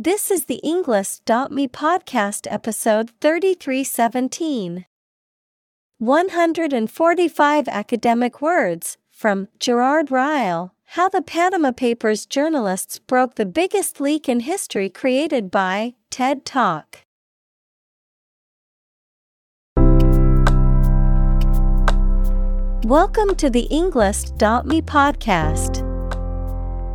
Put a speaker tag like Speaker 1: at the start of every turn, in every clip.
Speaker 1: This is the Englist.me podcast episode 3317. 145 academic words from Gerard Ryle How the Panama Papers journalists broke the biggest leak in history created by TED Talk. Welcome to the Englist.me podcast.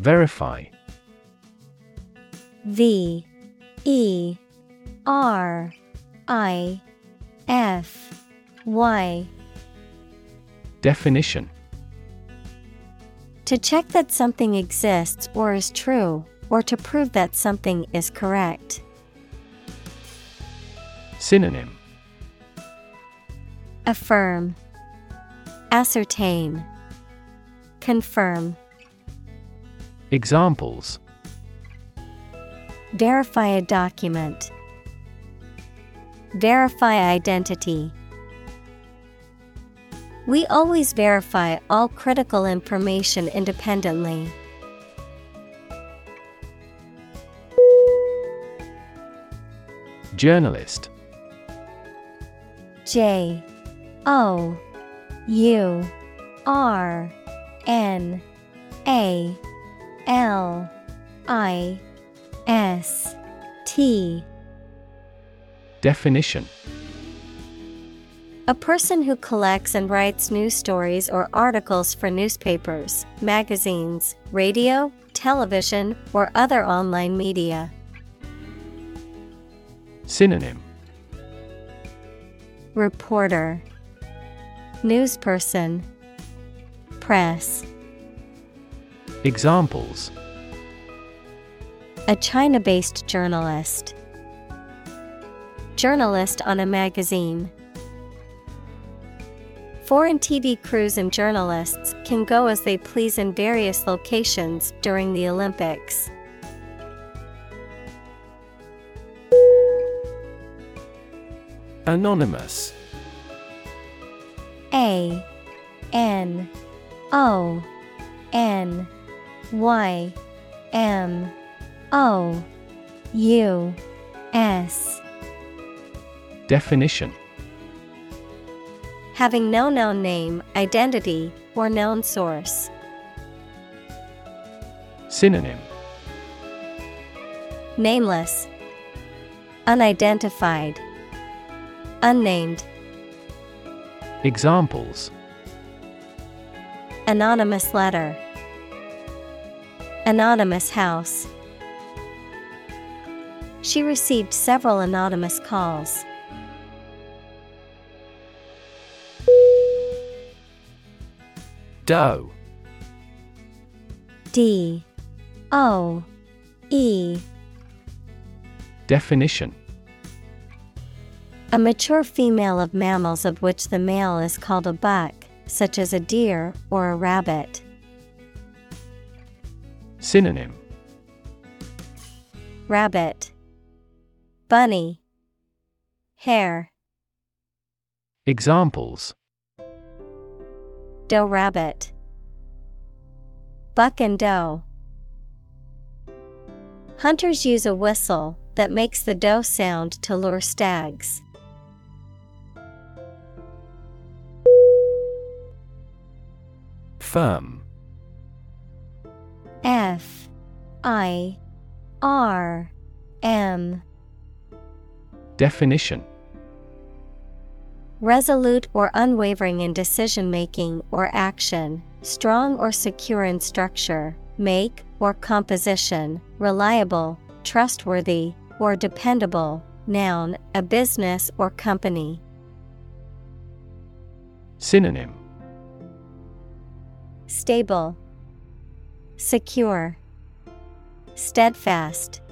Speaker 2: Verify.
Speaker 1: V E R I F Y.
Speaker 2: Definition.
Speaker 1: To check that something exists or is true, or to prove that something is correct.
Speaker 2: Synonym.
Speaker 1: Affirm, Ascertain, Confirm.
Speaker 2: Examples
Speaker 1: Verify a document. Verify identity. We always verify all critical information independently.
Speaker 2: Journalist
Speaker 1: J O U R N A L I S T.
Speaker 2: Definition.
Speaker 1: A person who collects and writes news stories or articles for newspapers, magazines, radio, television, or other online media.
Speaker 2: Synonym.
Speaker 1: Reporter, Newsperson, Press.
Speaker 2: Examples
Speaker 1: A China based journalist. Journalist on a magazine. Foreign TV crews and journalists can go as they please in various locations during the Olympics.
Speaker 2: Anonymous
Speaker 1: A N O N Y M O U S.
Speaker 2: Definition.
Speaker 1: Having no known name, identity, or known source.
Speaker 2: Synonym.
Speaker 1: Nameless, Unidentified, Unnamed.
Speaker 2: Examples.
Speaker 1: Anonymous letter, Anonymous house. She received several anonymous calls.
Speaker 2: Doe
Speaker 1: D O E
Speaker 2: Definition
Speaker 1: A mature female of mammals of which the male is called a buck, such as a deer or a rabbit.
Speaker 2: Synonym.
Speaker 1: Rabbit, Bunny, Hare,
Speaker 2: Examples.
Speaker 1: Doe rabbit, Buck and doe. Hunters use a whistle that makes the doe sound to lure stags.
Speaker 2: Firm
Speaker 1: F I R M.
Speaker 2: Definition
Speaker 1: Resolute or unwavering in decision making or action, strong or secure in structure, make or composition, reliable, trustworthy, or dependable. Noun, a business or company.
Speaker 2: Synonym
Speaker 1: Stable, Secure, Steadfast.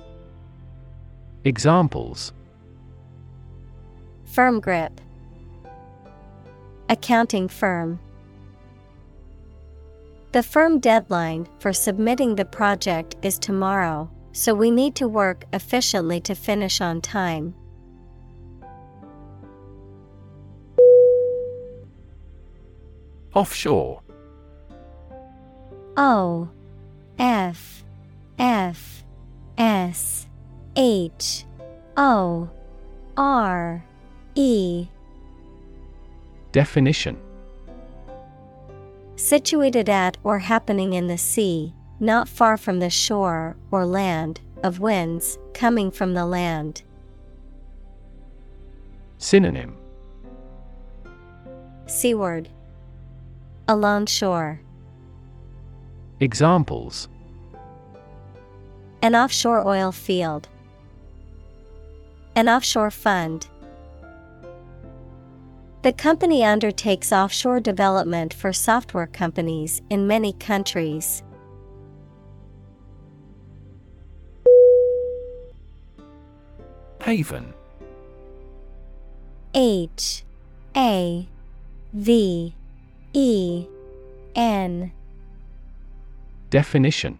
Speaker 2: Examples
Speaker 1: Firm grip. Accounting firm. The firm deadline for submitting the project is tomorrow, so we need to work efficiently to finish on time.
Speaker 2: Offshore
Speaker 1: O F F S H O R E
Speaker 2: Definition
Speaker 1: Situated at or happening in the sea, not far from the shore or land, of winds coming from the land.
Speaker 2: Synonym
Speaker 1: Seaward. Along shore.
Speaker 2: Examples
Speaker 1: An offshore oil field. An offshore fund. The company undertakes offshore development for software companies in many countries.
Speaker 2: Haven
Speaker 1: H A V E N
Speaker 2: Definition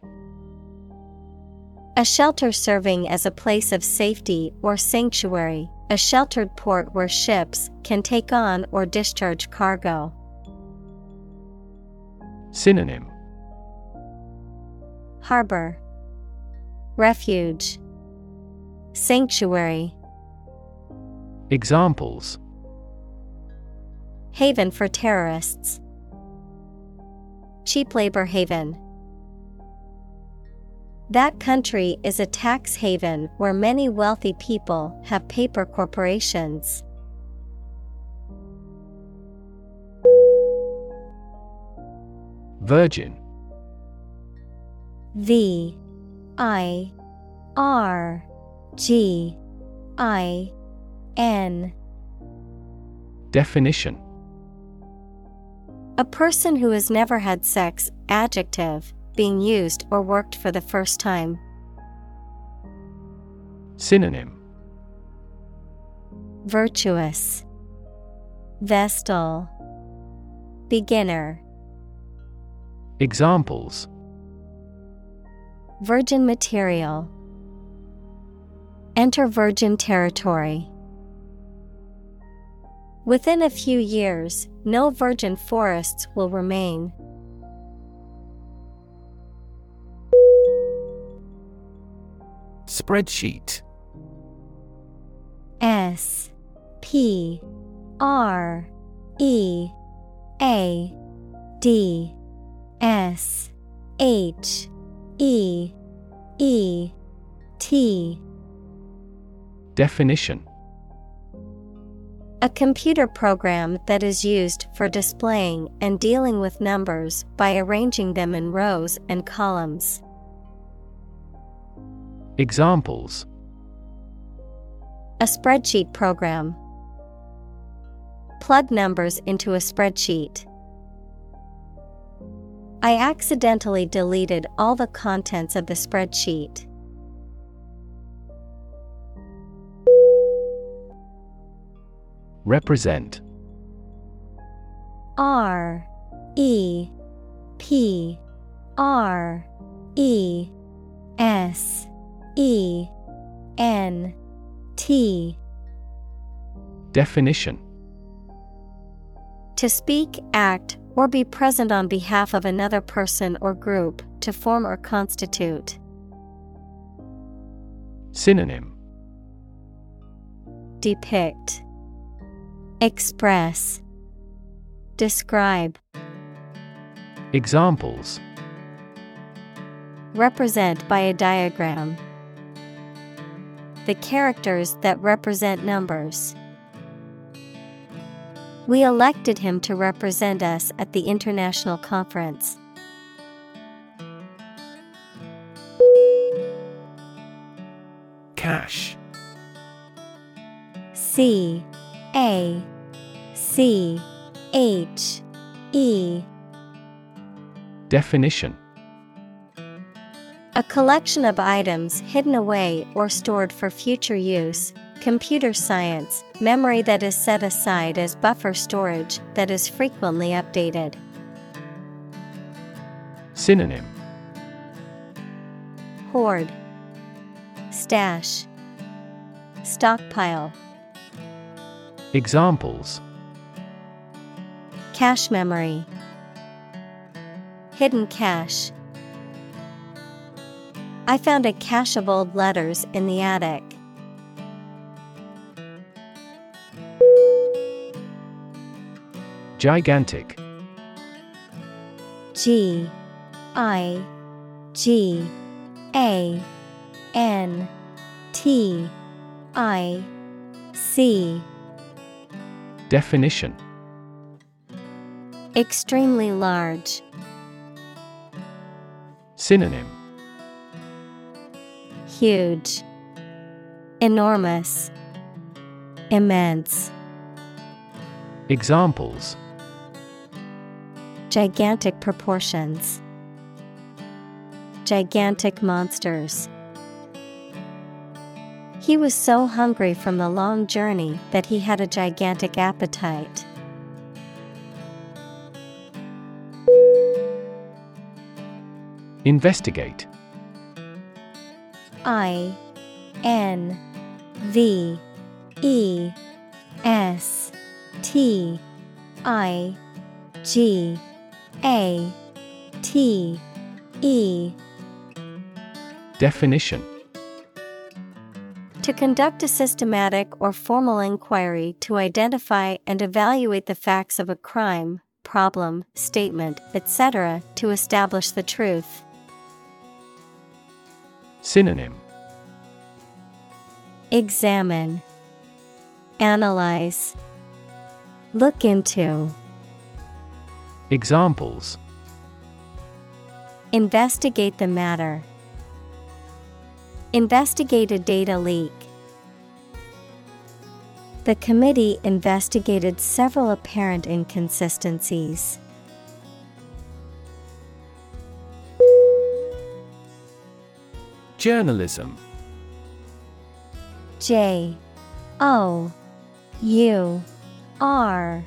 Speaker 1: A shelter serving as a place of safety or sanctuary, a sheltered port where ships can take on or discharge cargo.
Speaker 2: Synonym
Speaker 1: Harbor Refuge Sanctuary
Speaker 2: Examples
Speaker 1: Haven for terrorists. Cheap labor haven. That country is a tax haven where many wealthy people have paper corporations.
Speaker 2: Virgin.
Speaker 1: V I R G I N.
Speaker 2: Definition.
Speaker 1: A person who has never had sex, adjective, being used or worked for the first time.
Speaker 2: Synonym
Speaker 1: Virtuous, Vestal, Beginner,
Speaker 2: Examples
Speaker 1: Virgin material. Enter virgin territory. Within a few years, no virgin forests will remain.
Speaker 2: Spreadsheet.
Speaker 1: S P R E A D S H E E T.
Speaker 2: Definition.
Speaker 1: A computer program that is used for displaying and dealing with numbers by arranging them in rows and columns.
Speaker 2: Examples
Speaker 1: A spreadsheet program. Plug numbers into a spreadsheet. I accidentally deleted all the contents of the spreadsheet.
Speaker 2: Represent
Speaker 1: R E P R E S E N T.
Speaker 2: Definition.
Speaker 1: To speak, act, or be present on behalf of another person or group, to form or constitute.
Speaker 2: Synonym.
Speaker 1: Depict, Express, Describe,
Speaker 2: Examples.
Speaker 1: Represent by a diagram. The characters that represent numbers. We elected him to represent us at the international conference.
Speaker 2: Cache.
Speaker 1: C A C H E
Speaker 2: Definition
Speaker 1: A collection of items hidden away or stored for future use. Computer science, memory that is set aside as buffer storage that is frequently updated.
Speaker 2: Synonym
Speaker 1: Hoard, Stash, Stockpile.
Speaker 2: Examples
Speaker 1: Cache memory, Hidden cache. I found a cache of old letters in the attic.
Speaker 2: Gigantic.
Speaker 1: G I G A N T I C
Speaker 2: Definition
Speaker 1: Extremely large.
Speaker 2: Synonym
Speaker 1: Huge. Enormous. Immense.
Speaker 2: Examples
Speaker 1: Gigantic proportions. Gigantic monsters. He was so hungry from the long journey that he had a gigantic appetite.
Speaker 2: Investigate.
Speaker 1: I N V E S T I G A T E
Speaker 2: Definition
Speaker 1: To conduct a systematic or formal inquiry to identify and evaluate the facts of a crime, problem, statement, etc., to establish the truth.
Speaker 2: Synonym
Speaker 1: Examine, Analyze, Look into,
Speaker 2: Examples
Speaker 1: Investigate the matter. Investigate a data leak. The committee investigated several apparent inconsistencies.
Speaker 2: Journalism.
Speaker 1: J O U R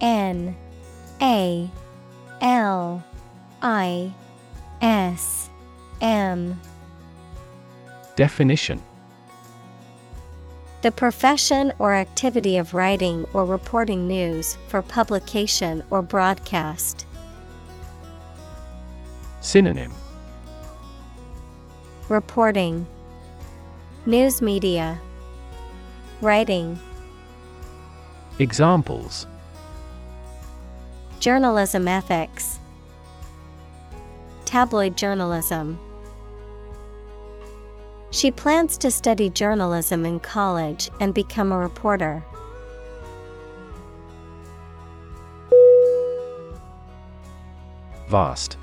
Speaker 1: N A L I S M.
Speaker 2: Definition.
Speaker 1: The profession or activity of writing or reporting news for publication or broadcast.
Speaker 2: Synonym
Speaker 1: Reporting. News media. Writing.
Speaker 2: Examples.
Speaker 1: Journalism ethics. Tabloid journalism. She plans to study journalism in college and become a reporter.
Speaker 2: Vast.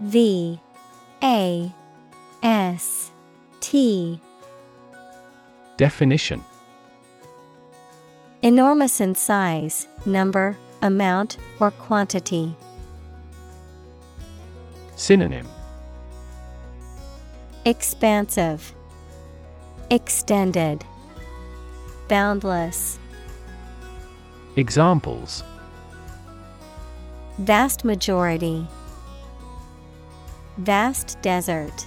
Speaker 1: V A S T
Speaker 2: Definition
Speaker 1: Enormous in size, number, amount, or quantity.
Speaker 2: Synonym
Speaker 1: Expansive, Extended, Boundless.
Speaker 2: Examples
Speaker 1: Vast majority. Vast desert.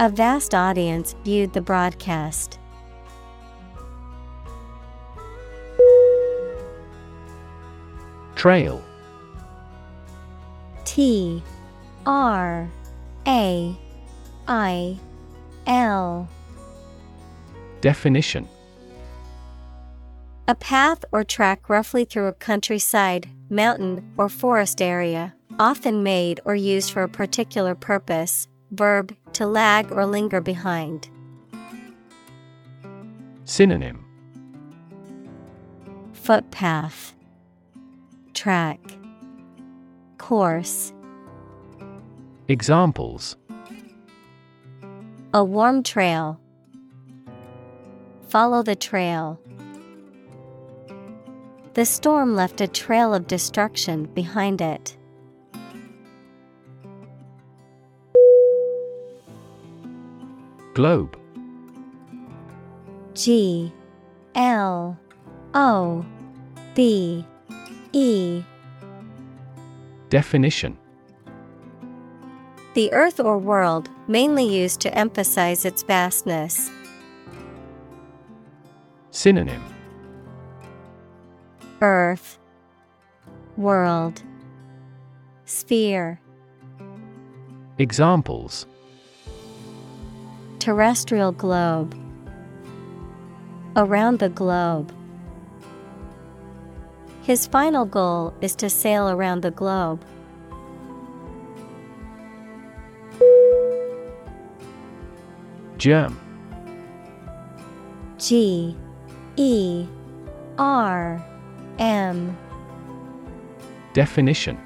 Speaker 1: A vast audience viewed the broadcast.
Speaker 2: Trail
Speaker 1: T R A I L
Speaker 2: Definition
Speaker 1: A path or track roughly through a countryside, mountain, or forest area, often made or used for a particular purpose. Verb to lag or linger behind.
Speaker 2: Synonym
Speaker 1: Footpath, Track, Course.
Speaker 2: Examples
Speaker 1: A warm trail. Follow the trail. The storm left a trail of destruction behind it.
Speaker 2: Globe.
Speaker 1: G L O B E.
Speaker 2: Definition.
Speaker 1: The earth or world, mainly used to emphasize its vastness.
Speaker 2: Synonym.
Speaker 1: Earth, World, Sphere.
Speaker 2: Examples
Speaker 1: Terrestrial globe. Around the globe. His final goal is to sail around the globe.
Speaker 2: Germ
Speaker 1: G E R M
Speaker 2: Definition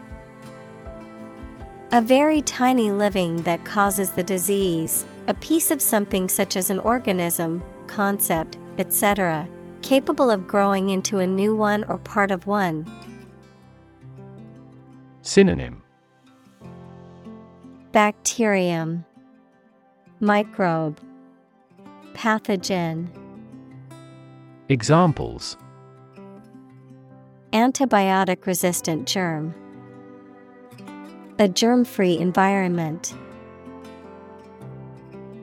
Speaker 1: A very tiny living that causes the disease, a piece of something such as an organism, concept, etc., capable of growing into a new one or part of one.
Speaker 2: Synonym
Speaker 1: Bacterium, Microbe, Pathogen.
Speaker 2: Examples
Speaker 1: Antibiotic resistant germ. A germ free environment.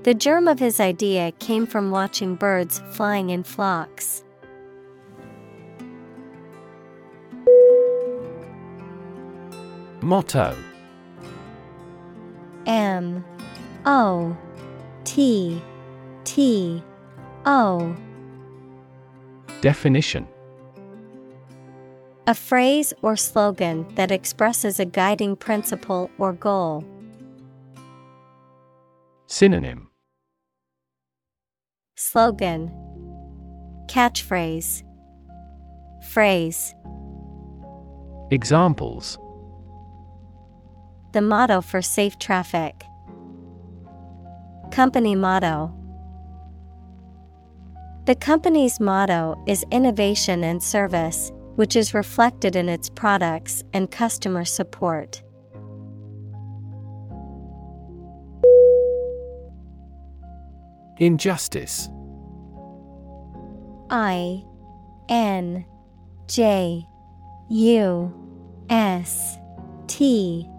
Speaker 1: The germ of his idea came from watching birds flying in flocks.
Speaker 2: Motto
Speaker 1: M O T T O
Speaker 2: Definition
Speaker 1: A phrase or slogan that expresses a guiding principle or goal.
Speaker 2: Synonym
Speaker 1: Slogan. Catchphrase. Phrase.
Speaker 2: Examples.
Speaker 1: The motto for safe traffic. Company motto. The company's motto is innovation and service, which is reflected in its products and customer support.
Speaker 2: Injustice.
Speaker 1: I N J U S T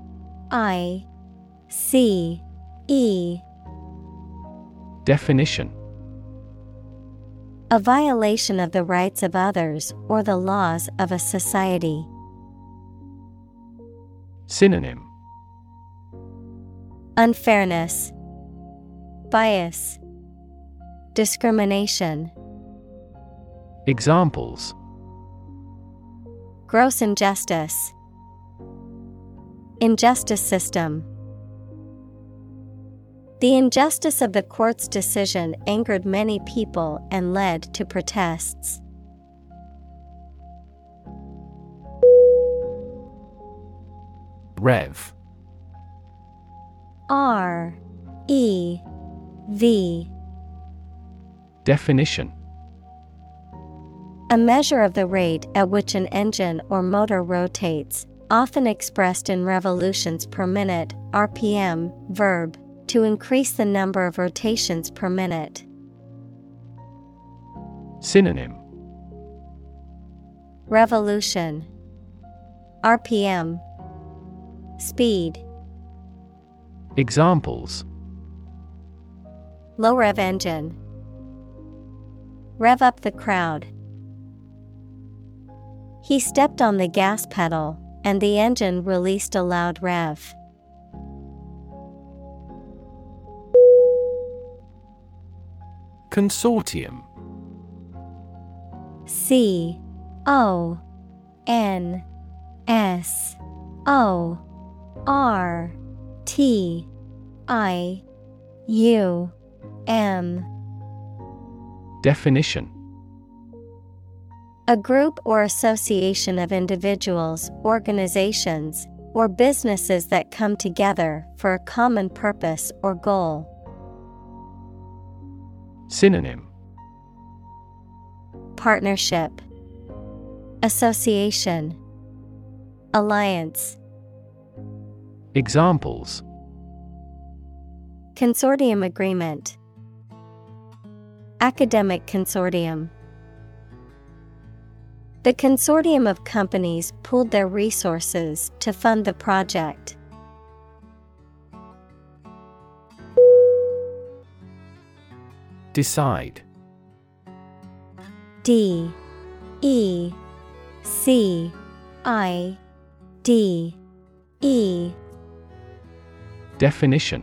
Speaker 1: I C E.
Speaker 2: Definition.
Speaker 1: A violation of the rights of others or the laws of a society.
Speaker 2: Synonym.
Speaker 1: Unfairness, Bias, Discrimination.
Speaker 2: Examples
Speaker 1: Gross injustice. Injustice system. The injustice of the court's decision angered many people and led to protests.
Speaker 2: Rev
Speaker 1: R E V
Speaker 2: Definition.
Speaker 1: A measure of the rate at which an engine or motor rotates, often expressed in revolutions per minute, RPM, verb, to increase the number of rotations per minute.
Speaker 2: Synonym.
Speaker 1: Revolution, RPM, Speed,
Speaker 2: Examples.
Speaker 1: Low rev engine. Rev up the crowd. He stepped on the gas pedal, and the engine released a loud rev.
Speaker 2: Consortium
Speaker 1: C O N S O R T I U M
Speaker 2: Definition.
Speaker 1: A group or association of individuals, organizations, or businesses that come together for a common purpose or goal.
Speaker 2: Synonym.
Speaker 1: Partnership. Association. Alliance.
Speaker 2: Examples.
Speaker 1: Consortium Agreement Academic Consortium. The consortium of companies pooled their resources to fund the project.
Speaker 2: Decide.
Speaker 1: D. E. C. I. D. E.
Speaker 2: Definition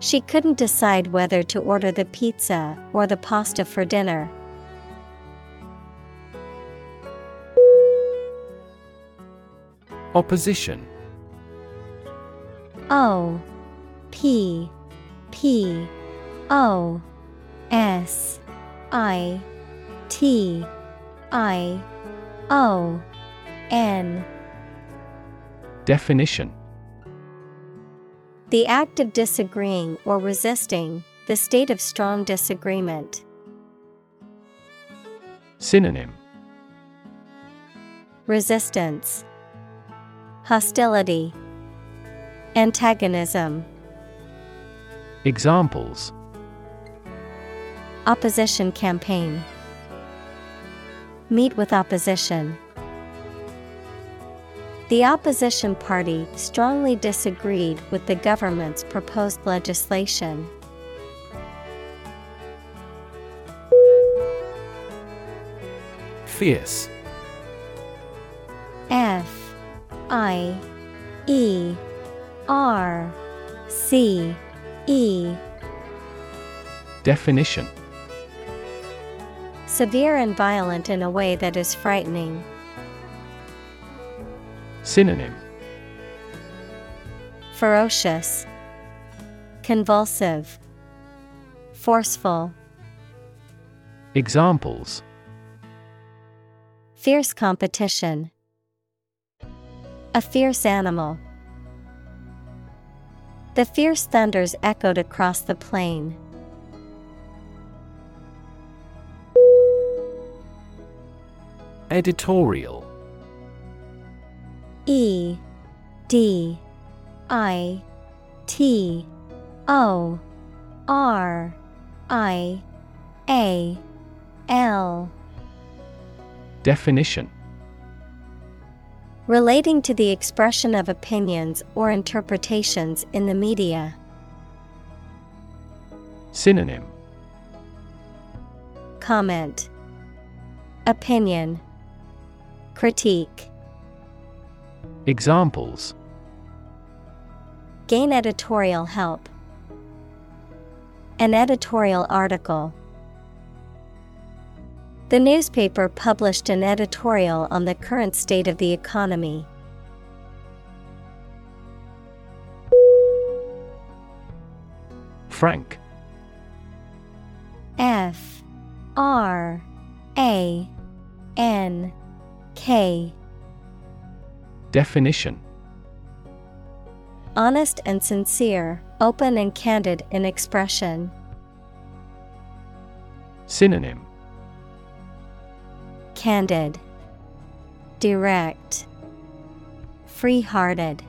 Speaker 1: She couldn't decide whether to order the pizza or the pasta for dinner.
Speaker 2: Opposition.
Speaker 1: O P P O S I T I O N.
Speaker 2: Definition
Speaker 1: The act of disagreeing or resisting, the state of strong disagreement.
Speaker 2: Synonym
Speaker 1: Resistance, Hostility, Antagonism,
Speaker 2: Examples
Speaker 1: Opposition campaign. Meet with opposition. The opposition party strongly disagreed with the government's proposed legislation.
Speaker 2: Fierce.
Speaker 1: F. I. E. R. C. E.
Speaker 2: Definition.
Speaker 1: Severe and violent in a way that is frightening.
Speaker 2: Synonym
Speaker 1: Ferocious, Convulsive, Forceful.
Speaker 2: Examples
Speaker 1: Fierce competition. A fierce animal. The fierce thunders echoed across the plain.
Speaker 2: Editorial
Speaker 1: E D I T O R I A L.
Speaker 2: Definition.
Speaker 1: Relating to the expression of opinions or interpretations in the media.
Speaker 2: Synonym.
Speaker 1: Comment. Opinion. Critique
Speaker 2: Examples
Speaker 1: Gain editorial help. An editorial article. The newspaper published an editorial on the current state of the economy.
Speaker 2: Frank
Speaker 1: F R A N K
Speaker 2: Definition
Speaker 1: Honest and sincere, open and candid in expression.
Speaker 2: Synonym
Speaker 1: Candid, Direct, Free hearted.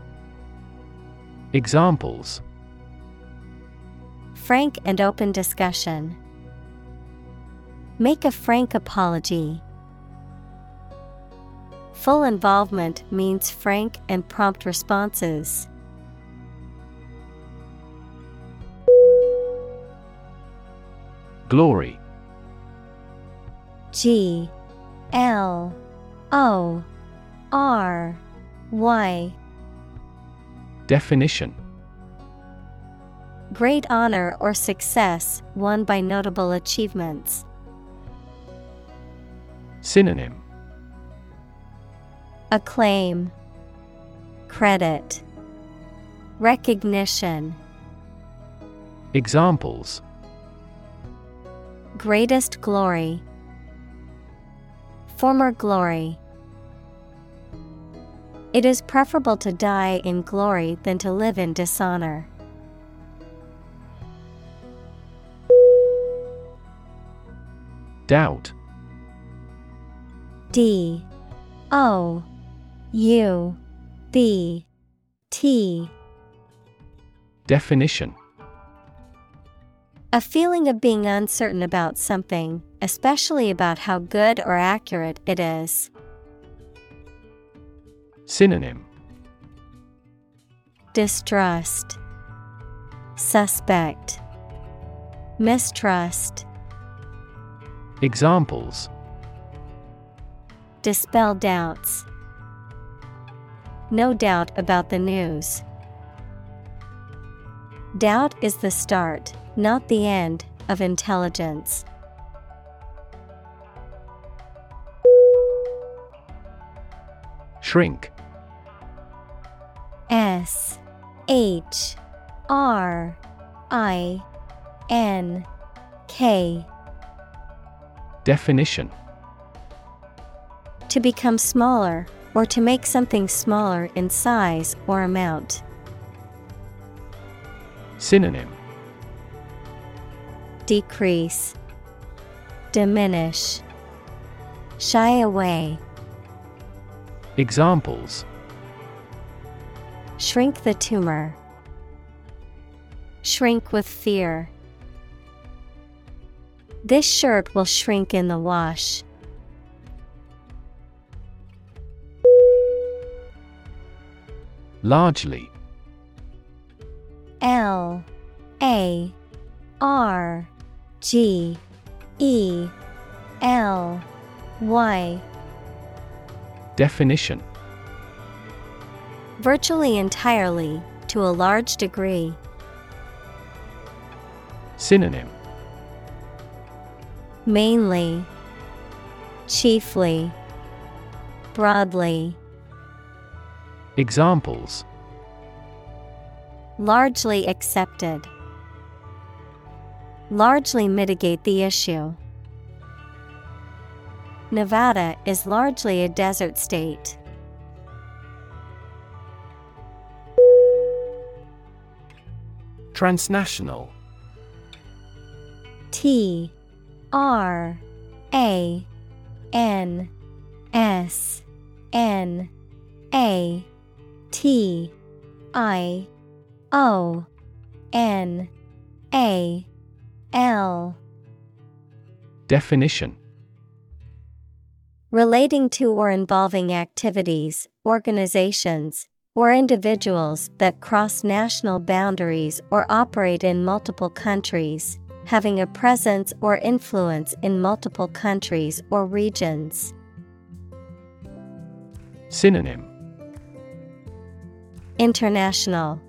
Speaker 2: Examples
Speaker 1: Frank and open discussion. Make a frank apology. Full involvement means frank and prompt responses.
Speaker 2: Glory.
Speaker 1: G L O R Y.
Speaker 2: Definition
Speaker 1: Great honor or success won by notable achievements.
Speaker 2: Synonym
Speaker 1: Acclaim, Credit, Recognition.
Speaker 2: Examples
Speaker 1: Greatest glory, Former glory. It is preferable to die in glory than to live in dishonor.
Speaker 2: Doubt
Speaker 1: D O U B T
Speaker 2: Definition
Speaker 1: A feeling of being uncertain about something, especially about how good or accurate it is.
Speaker 2: Synonym
Speaker 1: Distrust, Suspect, Mistrust.
Speaker 2: Examples
Speaker 1: Dispel doubts. No doubt about the news. Doubt is the start, not the end, of intelligence.
Speaker 2: Shrink
Speaker 1: S H R I N K
Speaker 2: Definition
Speaker 1: To become smaller, or to make something smaller in size or amount.
Speaker 2: Synonym
Speaker 1: Decrease, Diminish, Shy away,
Speaker 2: Examples
Speaker 1: Shrink the tumor. Shrink with fear. This shirt will shrink in the wash.
Speaker 2: Largely.
Speaker 1: L A R G E L Y.
Speaker 2: Definition.
Speaker 1: Virtually entirely, to a large degree.
Speaker 2: Synonym.
Speaker 1: Mainly, Chiefly, Broadly,
Speaker 2: Examples
Speaker 1: Largely accepted. Largely mitigate the issue. Nevada is largely a desert state.
Speaker 2: Transnational
Speaker 1: T R A N S N A T I O N A L.
Speaker 2: Definition.
Speaker 1: Relating to or involving activities, organizations, or individuals that cross national boundaries or operate in multiple countries, having a presence or influence in multiple countries or regions.
Speaker 2: Synonym
Speaker 1: International,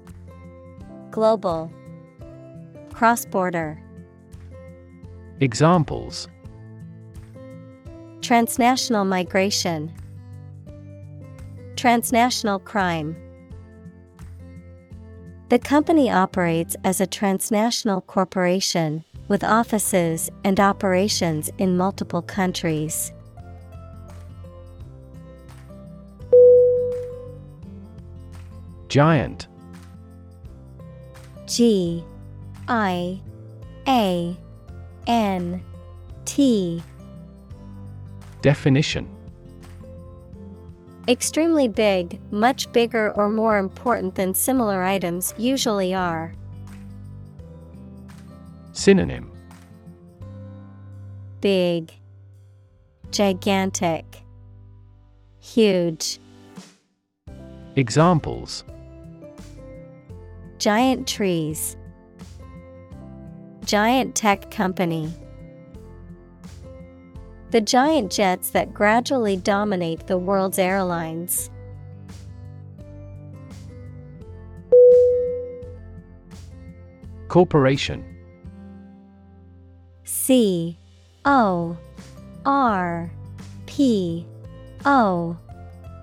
Speaker 1: Global, Cross border,
Speaker 2: Examples.
Speaker 1: Transnational migration, Transnational crime. The company operates as a transnational corporation with offices and operations in multiple countries.
Speaker 2: Giant.
Speaker 1: G I A N T.
Speaker 2: Definition.
Speaker 1: Extremely big, much bigger or more important than similar items usually are.
Speaker 2: Synonym.
Speaker 1: Big, Gigantic, Huge.
Speaker 2: Examples
Speaker 1: Giant trees. Giant tech company. The giant jets that gradually dominate the world's airlines.
Speaker 2: Corporation
Speaker 1: C O R P O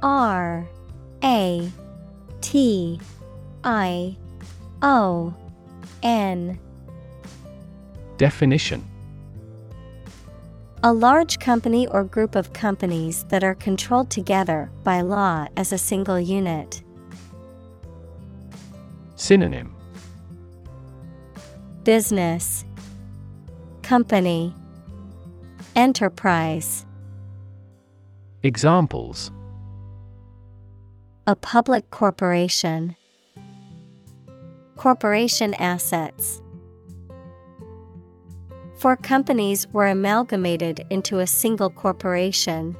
Speaker 1: R A T I O N.
Speaker 2: Definition.
Speaker 1: A large company or group of companies that are controlled together by law as a single unit.
Speaker 2: Synonym.
Speaker 1: Business. Company. Enterprise.
Speaker 2: Examples.
Speaker 1: A public corporation Corporation assets. Four companies were amalgamated into a single corporation.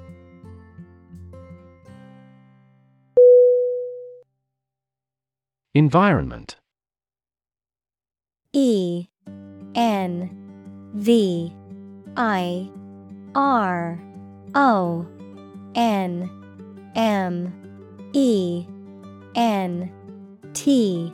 Speaker 2: Environment.
Speaker 1: E N V I R O N M E N T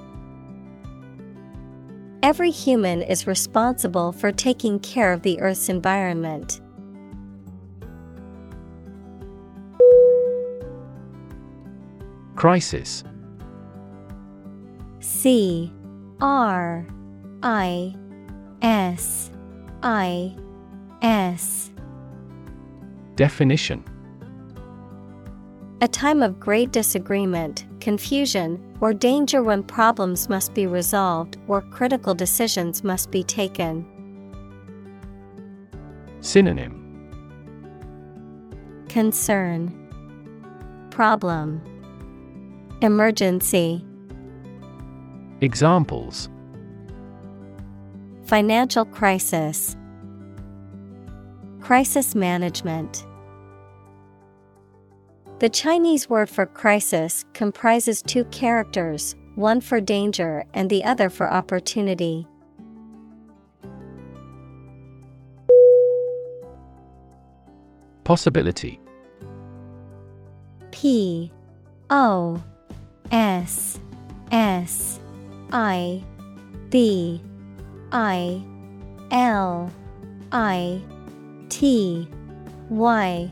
Speaker 1: Every human is responsible for taking care of the Earth's environment.
Speaker 2: Crisis.
Speaker 1: C R I S I S.
Speaker 2: Definition.
Speaker 1: A time of great disagreement, confusion, or danger when problems must be resolved or critical decisions must be taken.
Speaker 2: Synonym.
Speaker 1: Concern. Problem. Emergency.
Speaker 2: Examples.
Speaker 1: Financial crisis. Crisis management The Chinese word for crisis comprises two characters, one for danger and the other for opportunity.
Speaker 2: Possibility
Speaker 1: P O S S I B I L I T Y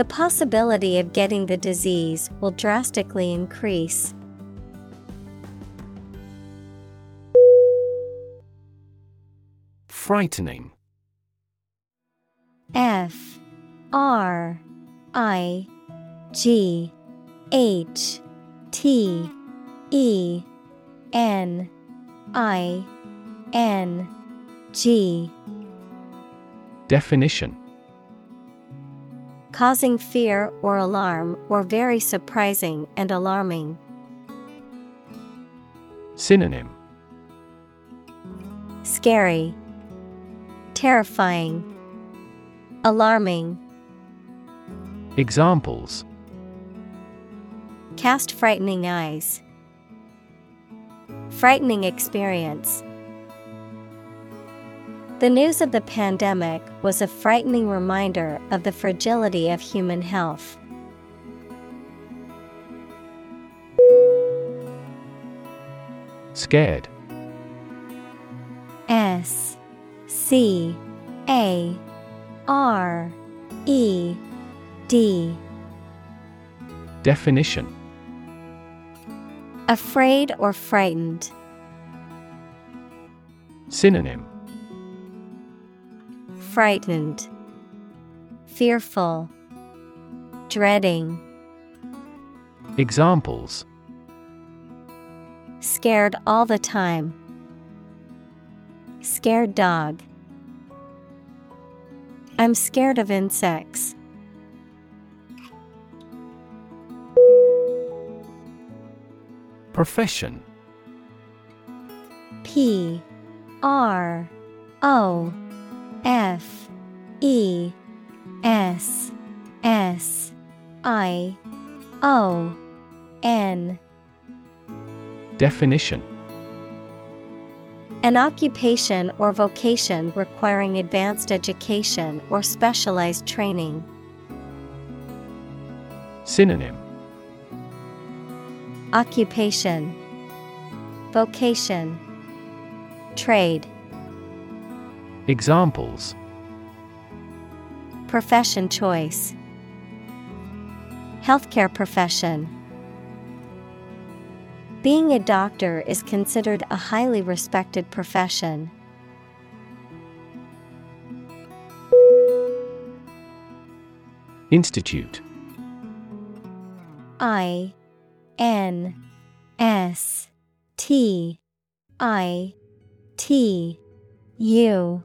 Speaker 1: The possibility of getting the disease will drastically increase.
Speaker 2: Frightening.
Speaker 1: F R I G H T E N I N G.
Speaker 2: Definition
Speaker 1: Causing fear or alarm or very surprising and alarming.
Speaker 2: Synonym
Speaker 1: Scary, Terrifying, Alarming.
Speaker 2: Examples
Speaker 1: Cast frightening eyes. Frightening experience. The news of the pandemic was a frightening reminder of the fragility of human health.
Speaker 2: Scared
Speaker 1: S C A R E D
Speaker 2: Definition
Speaker 1: Afraid or frightened.
Speaker 2: Synonym
Speaker 1: Frightened. Fearful. Dreading.
Speaker 2: Examples
Speaker 1: Scared all the time. Scared dog. I'm scared of insects.
Speaker 2: Profession
Speaker 1: P R O F E S S I O N.
Speaker 2: Definition.
Speaker 1: An occupation or vocation requiring advanced education or specialized training.
Speaker 2: Synonym.
Speaker 1: Occupation. Vocation. Trade
Speaker 2: Examples.
Speaker 1: Profession choice. Healthcare profession. Being a doctor is considered a highly respected profession.
Speaker 2: Institute.
Speaker 1: I N S T I T U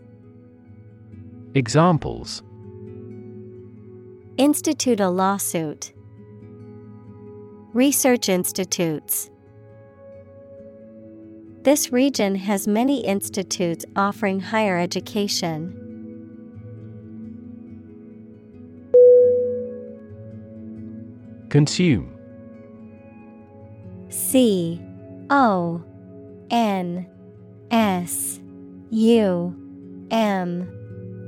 Speaker 2: Examples
Speaker 1: Institute a lawsuit. Research institutes. This region has many institutes offering higher education.
Speaker 2: Consume
Speaker 1: C O N S U M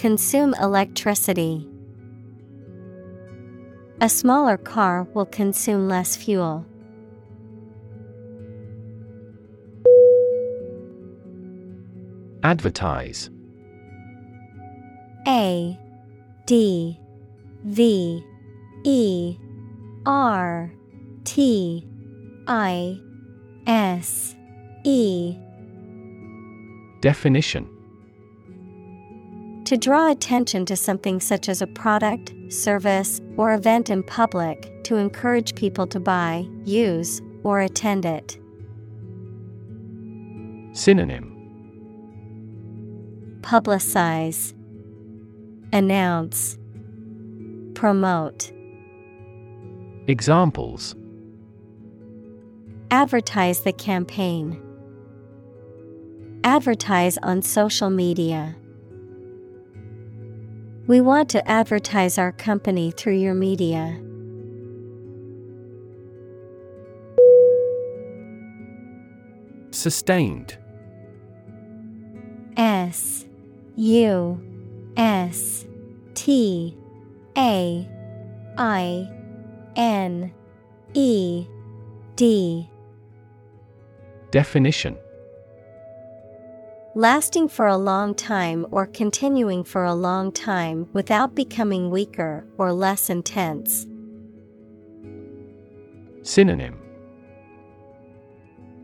Speaker 1: Consume electricity. A smaller car will consume less fuel.
Speaker 2: Advertise
Speaker 1: A D V E R T I S E
Speaker 2: Definition
Speaker 1: To draw attention to something such as a product, service, or event in public to encourage people to buy, use, or attend it.
Speaker 2: Synonym
Speaker 1: Publicize, Announce, Promote.
Speaker 2: Examples
Speaker 1: Advertise the campaign. Advertise on social media. We want to advertise our company through your media.
Speaker 2: Sustained.
Speaker 1: S U S T A I N E D.
Speaker 2: Definition
Speaker 1: Lasting for a long time or continuing for a long time without becoming weaker or less intense.
Speaker 2: Synonym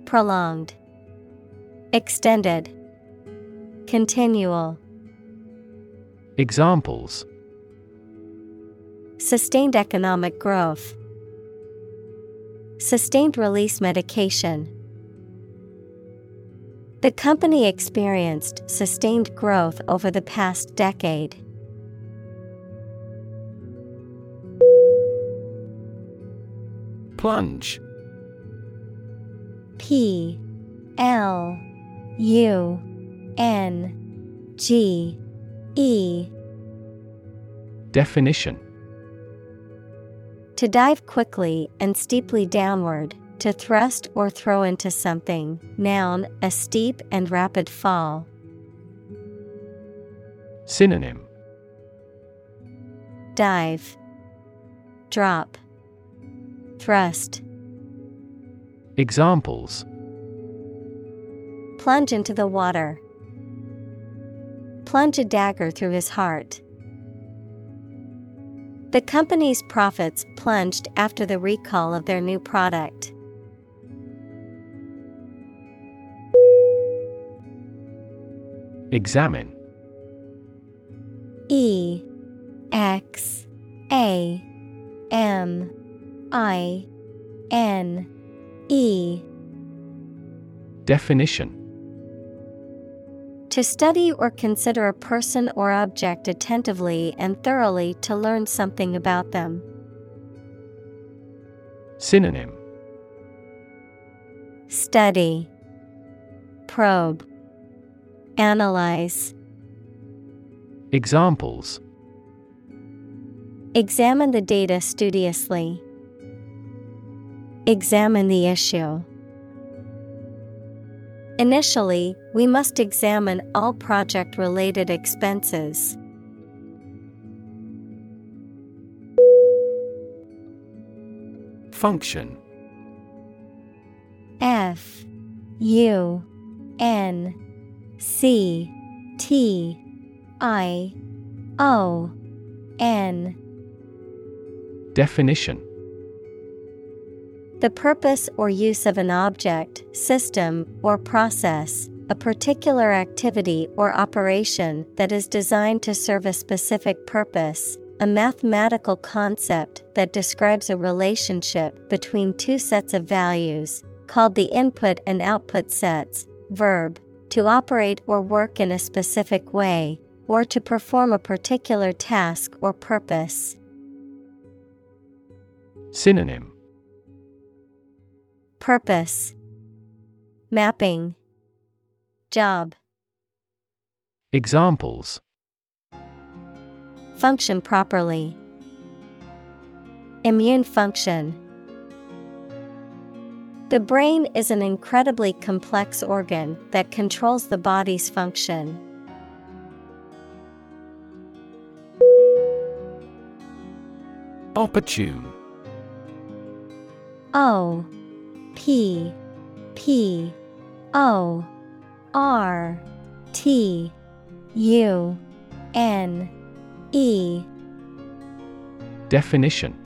Speaker 1: Prolonged, Extended, Continual.
Speaker 2: Examples
Speaker 1: sustained economic growth, sustained release medication. The company experienced sustained growth over the past decade.
Speaker 2: Plunge.
Speaker 1: P L U N G E.
Speaker 2: Definition.
Speaker 1: To dive quickly and steeply downward, to thrust or throw into something. Noun, a steep and rapid fall.
Speaker 2: Synonym
Speaker 1: Dive, Drop, Thrust.
Speaker 2: Examples
Speaker 1: Plunge into the water. Plunge a dagger through his heart. The company's profits plunged after the recall of their new product.
Speaker 2: Examine.
Speaker 1: E X A M I N E.
Speaker 2: Definition.
Speaker 1: To study or consider a person or object attentively and thoroughly to learn something about them.
Speaker 2: Synonym.
Speaker 1: Study. Probe Analyze
Speaker 2: Examples
Speaker 1: Examine the data studiously. Examine the issue. Initially, we must examine all project related expenses.
Speaker 2: Function
Speaker 1: F U N C T I O N.
Speaker 2: Definition.
Speaker 1: The purpose or use of an object, system, or process, a particular activity or operation that is designed to serve a specific purpose, a mathematical concept that describes a relationship between two sets of values, called the input and output sets, verb, to operate or work in a specific way, or to perform a particular task or purpose.
Speaker 2: Synonym
Speaker 1: Purpose Mapping Job
Speaker 2: Examples
Speaker 1: Function properly. Immune function. The brain is an incredibly complex organ that controls the body's function.
Speaker 2: Opportune.
Speaker 1: O P P O R T U N E.
Speaker 2: Definition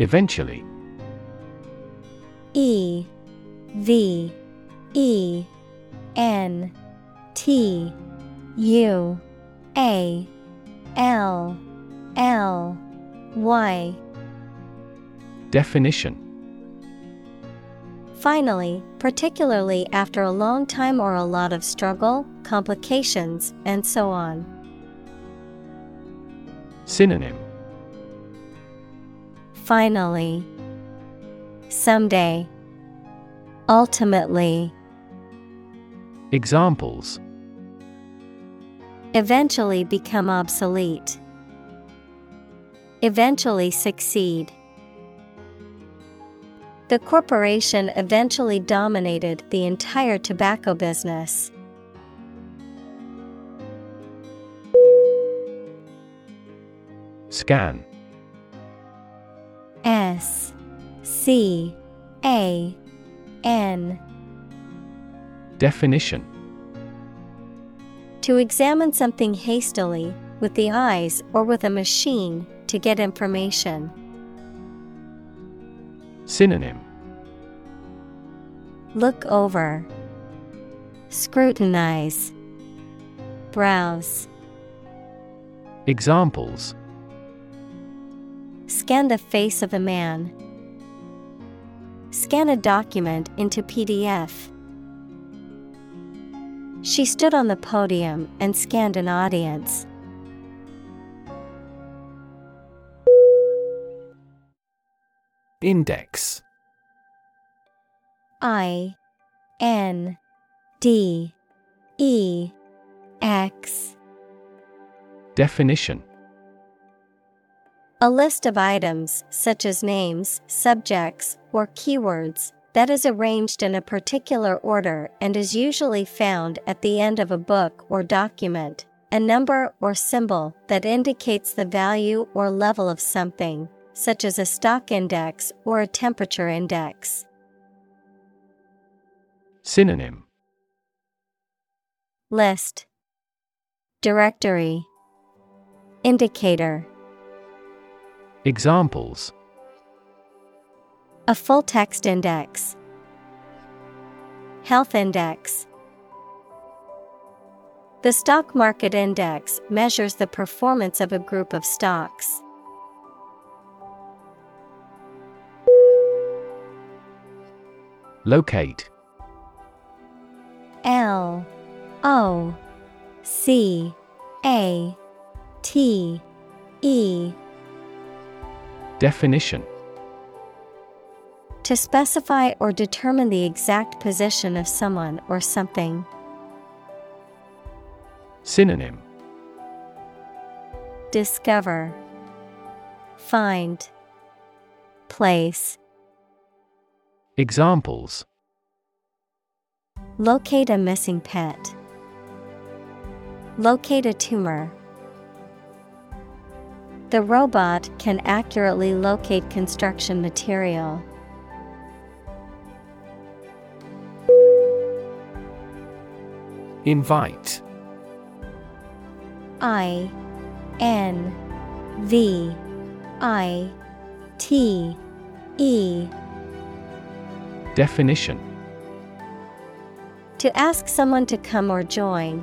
Speaker 2: Eventually.
Speaker 1: E V E N T U A L L Y.
Speaker 2: Definition.
Speaker 1: Finally, particularly after a long time or a lot of struggle, complications, and so on.
Speaker 2: Synonym
Speaker 1: Finally. Someday. Ultimately.
Speaker 2: Examples
Speaker 1: Eventually become obsolete. Eventually succeed. The corporation eventually dominated the entire tobacco business.
Speaker 2: Scan
Speaker 1: S C A N.
Speaker 2: Definition.
Speaker 1: To examine something hastily, with the eyes or with a machine, to get information.
Speaker 2: Synonym.
Speaker 1: Look over, Scrutinize, Browse.
Speaker 2: Examples
Speaker 1: Scan the face of a man. Scan a document into PDF. She stood on the podium and scanned an audience.
Speaker 2: Index
Speaker 1: I N D E X
Speaker 2: Definition
Speaker 1: A list of items, such as names, subjects, or keywords, that is arranged in a particular order and is usually found at the end of a book or document. A number or symbol that indicates the value or level of something, such as a stock index or a temperature index.
Speaker 2: Synonym
Speaker 1: List Directory Indicator
Speaker 2: Examples.
Speaker 1: A full text index. Health index. The stock market index measures the performance of a group of stocks.
Speaker 2: Locate.
Speaker 1: L O C A T E
Speaker 2: Definition
Speaker 1: To specify or determine the exact position of someone or something.
Speaker 2: Synonym
Speaker 1: Discover Find Place
Speaker 2: Examples
Speaker 1: Locate a missing pet. Locate a tumor. The robot can accurately locate construction material.
Speaker 2: Invite.
Speaker 1: I N V I T E.
Speaker 2: Definition.
Speaker 1: To ask someone to come or join,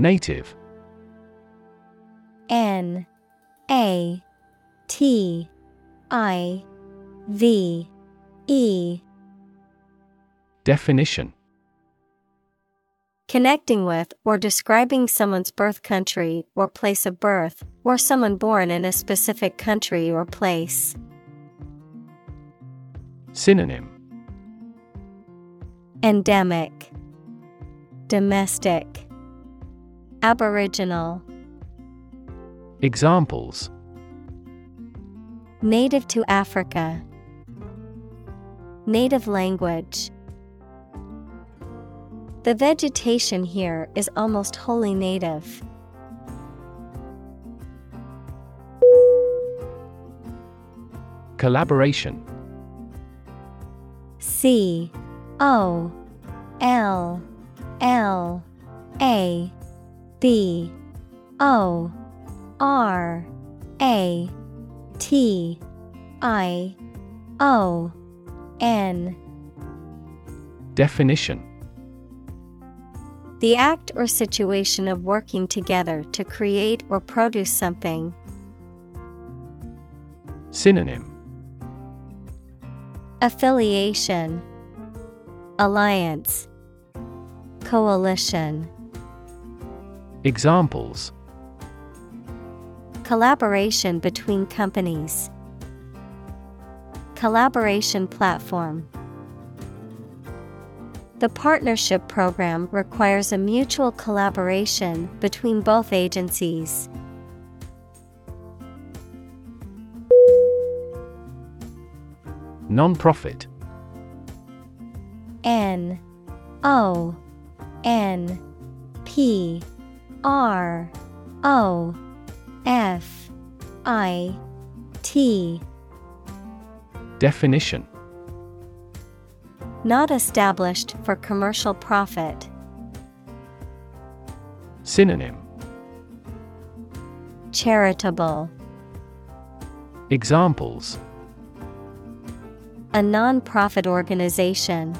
Speaker 2: Native.
Speaker 1: N A T I V E.
Speaker 2: Definition.
Speaker 1: Connecting with or describing someone's birth country or place of birth, or someone born in a specific country or place.
Speaker 2: Synonym.
Speaker 1: Endemic, Domestic, Aboriginal,
Speaker 2: Examples
Speaker 1: Native to Africa, Native language. The vegetation here is almost wholly native.
Speaker 2: Collaboration
Speaker 1: C O L L A B O R A T I O N.
Speaker 2: Definition.
Speaker 1: The act or situation of working together to create or produce something.
Speaker 2: Synonym.
Speaker 1: Affiliation, Alliance, Coalition.
Speaker 2: Examples
Speaker 1: Collaboration between companies. Collaboration platform. The partnership program requires a mutual collaboration between both agencies.
Speaker 2: Non-profit
Speaker 1: N O N P R O F I T
Speaker 2: Definition
Speaker 1: Not established for commercial profit.
Speaker 2: Synonym
Speaker 1: Charitable.
Speaker 2: Examples
Speaker 1: A non-profit organization.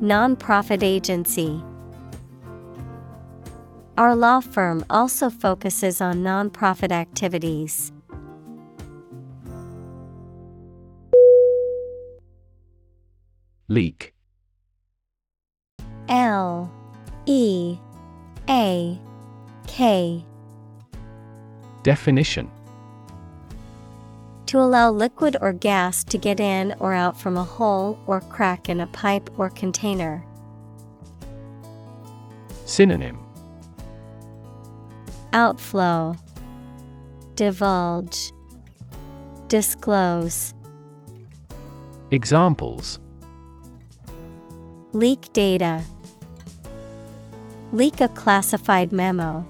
Speaker 1: Non-profit agency. Our law firm also focuses on nonprofit activities.
Speaker 2: Leak
Speaker 1: L E A K
Speaker 2: Definition
Speaker 1: To allow liquid or gas to get in or out from a hole or crack in a pipe or container.
Speaker 2: Synonym
Speaker 1: Outflow Divulge Disclose
Speaker 2: Examples
Speaker 1: Leak data. Leak a classified memo.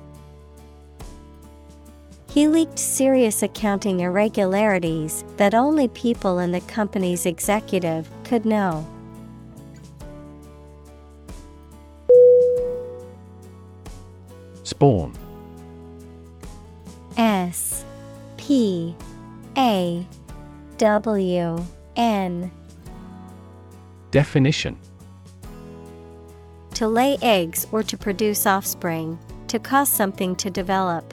Speaker 1: He leaked serious accounting irregularities that only people in the company's executive could know.
Speaker 2: Spawn
Speaker 1: S P A W N
Speaker 2: Definition
Speaker 1: To lay eggs or to produce offspring, to cause something to develop.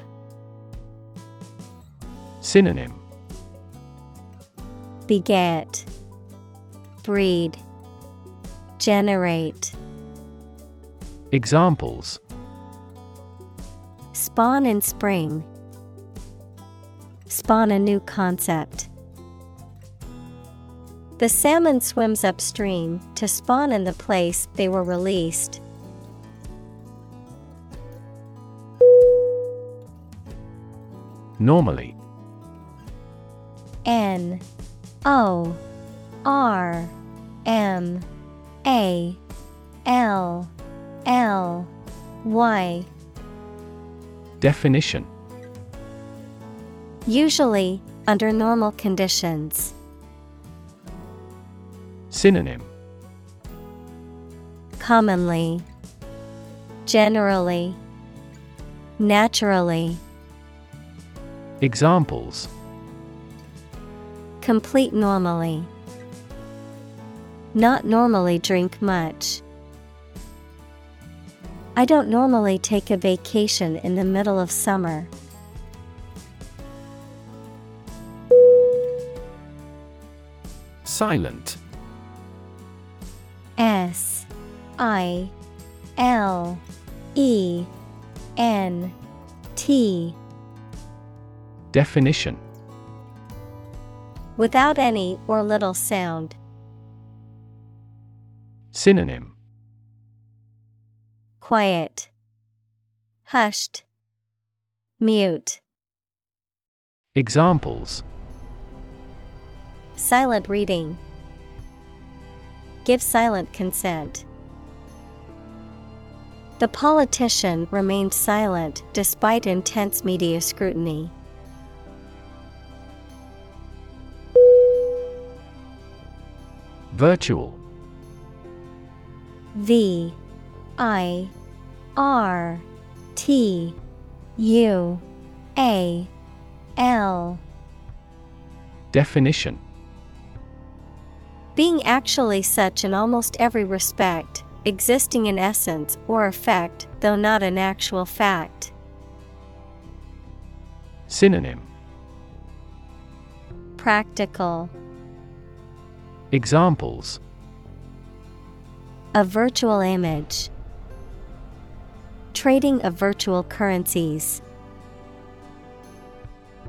Speaker 2: Synonym
Speaker 1: Beget, Breed, Generate.
Speaker 2: Examples
Speaker 1: Spawn in spring. Spawn a new concept. The salmon swims upstream to spawn in the place they were released.
Speaker 2: Normally
Speaker 1: N O R M A L L Y
Speaker 2: Definition
Speaker 1: Usually, under normal conditions.
Speaker 2: Synonym
Speaker 1: Commonly, Generally, Naturally.
Speaker 2: Examples
Speaker 1: Complete normally. Not normally drink much. I don't normally take a vacation in the middle of summer.
Speaker 2: Silent
Speaker 1: S I L E N T
Speaker 2: Definition
Speaker 1: Without any or little sound.
Speaker 2: Synonym
Speaker 1: Quiet. Hushed. Mute.
Speaker 2: Examples
Speaker 1: Silent reading. Give silent consent. The politician remained silent despite intense media scrutiny.
Speaker 2: Virtual
Speaker 1: V I R T U A L
Speaker 2: Definition
Speaker 1: Being actually such in almost every respect, existing in essence or effect, though not an actual fact.
Speaker 2: Synonym
Speaker 1: Practical.
Speaker 2: Examples
Speaker 1: A virtual image. trading of virtual currencies.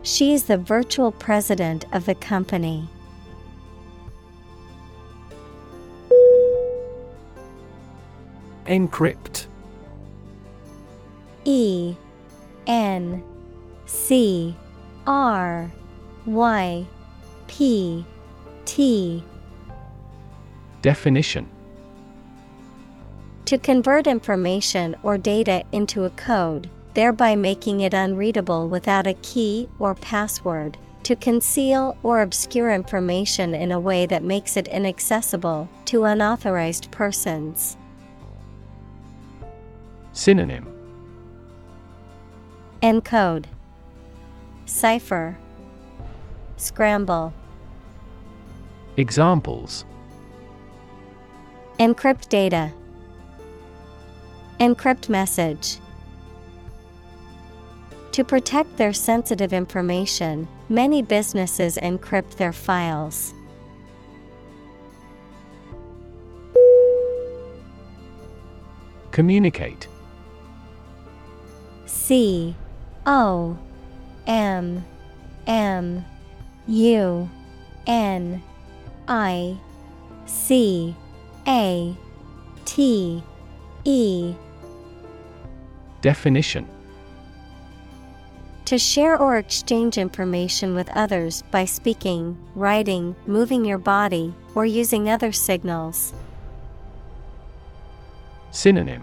Speaker 1: She is the virtual president of the company.
Speaker 2: Encrypt
Speaker 1: E N C R Y P T
Speaker 2: Definition
Speaker 1: To convert information or data into a code, thereby making it unreadable without a key or password. To conceal or obscure information in a way that makes it inaccessible to unauthorized persons.
Speaker 2: Synonym.
Speaker 1: Encode. Cipher. Scramble.
Speaker 2: Examples.
Speaker 1: Encrypt data. Encrypt message. To protect their sensitive information, many businesses encrypt their files.
Speaker 2: Communicate
Speaker 1: C O M M U N I C A T E.
Speaker 2: Definition.
Speaker 1: To share or exchange information with others by speaking, writing, moving your body, or using other signals.
Speaker 2: Synonym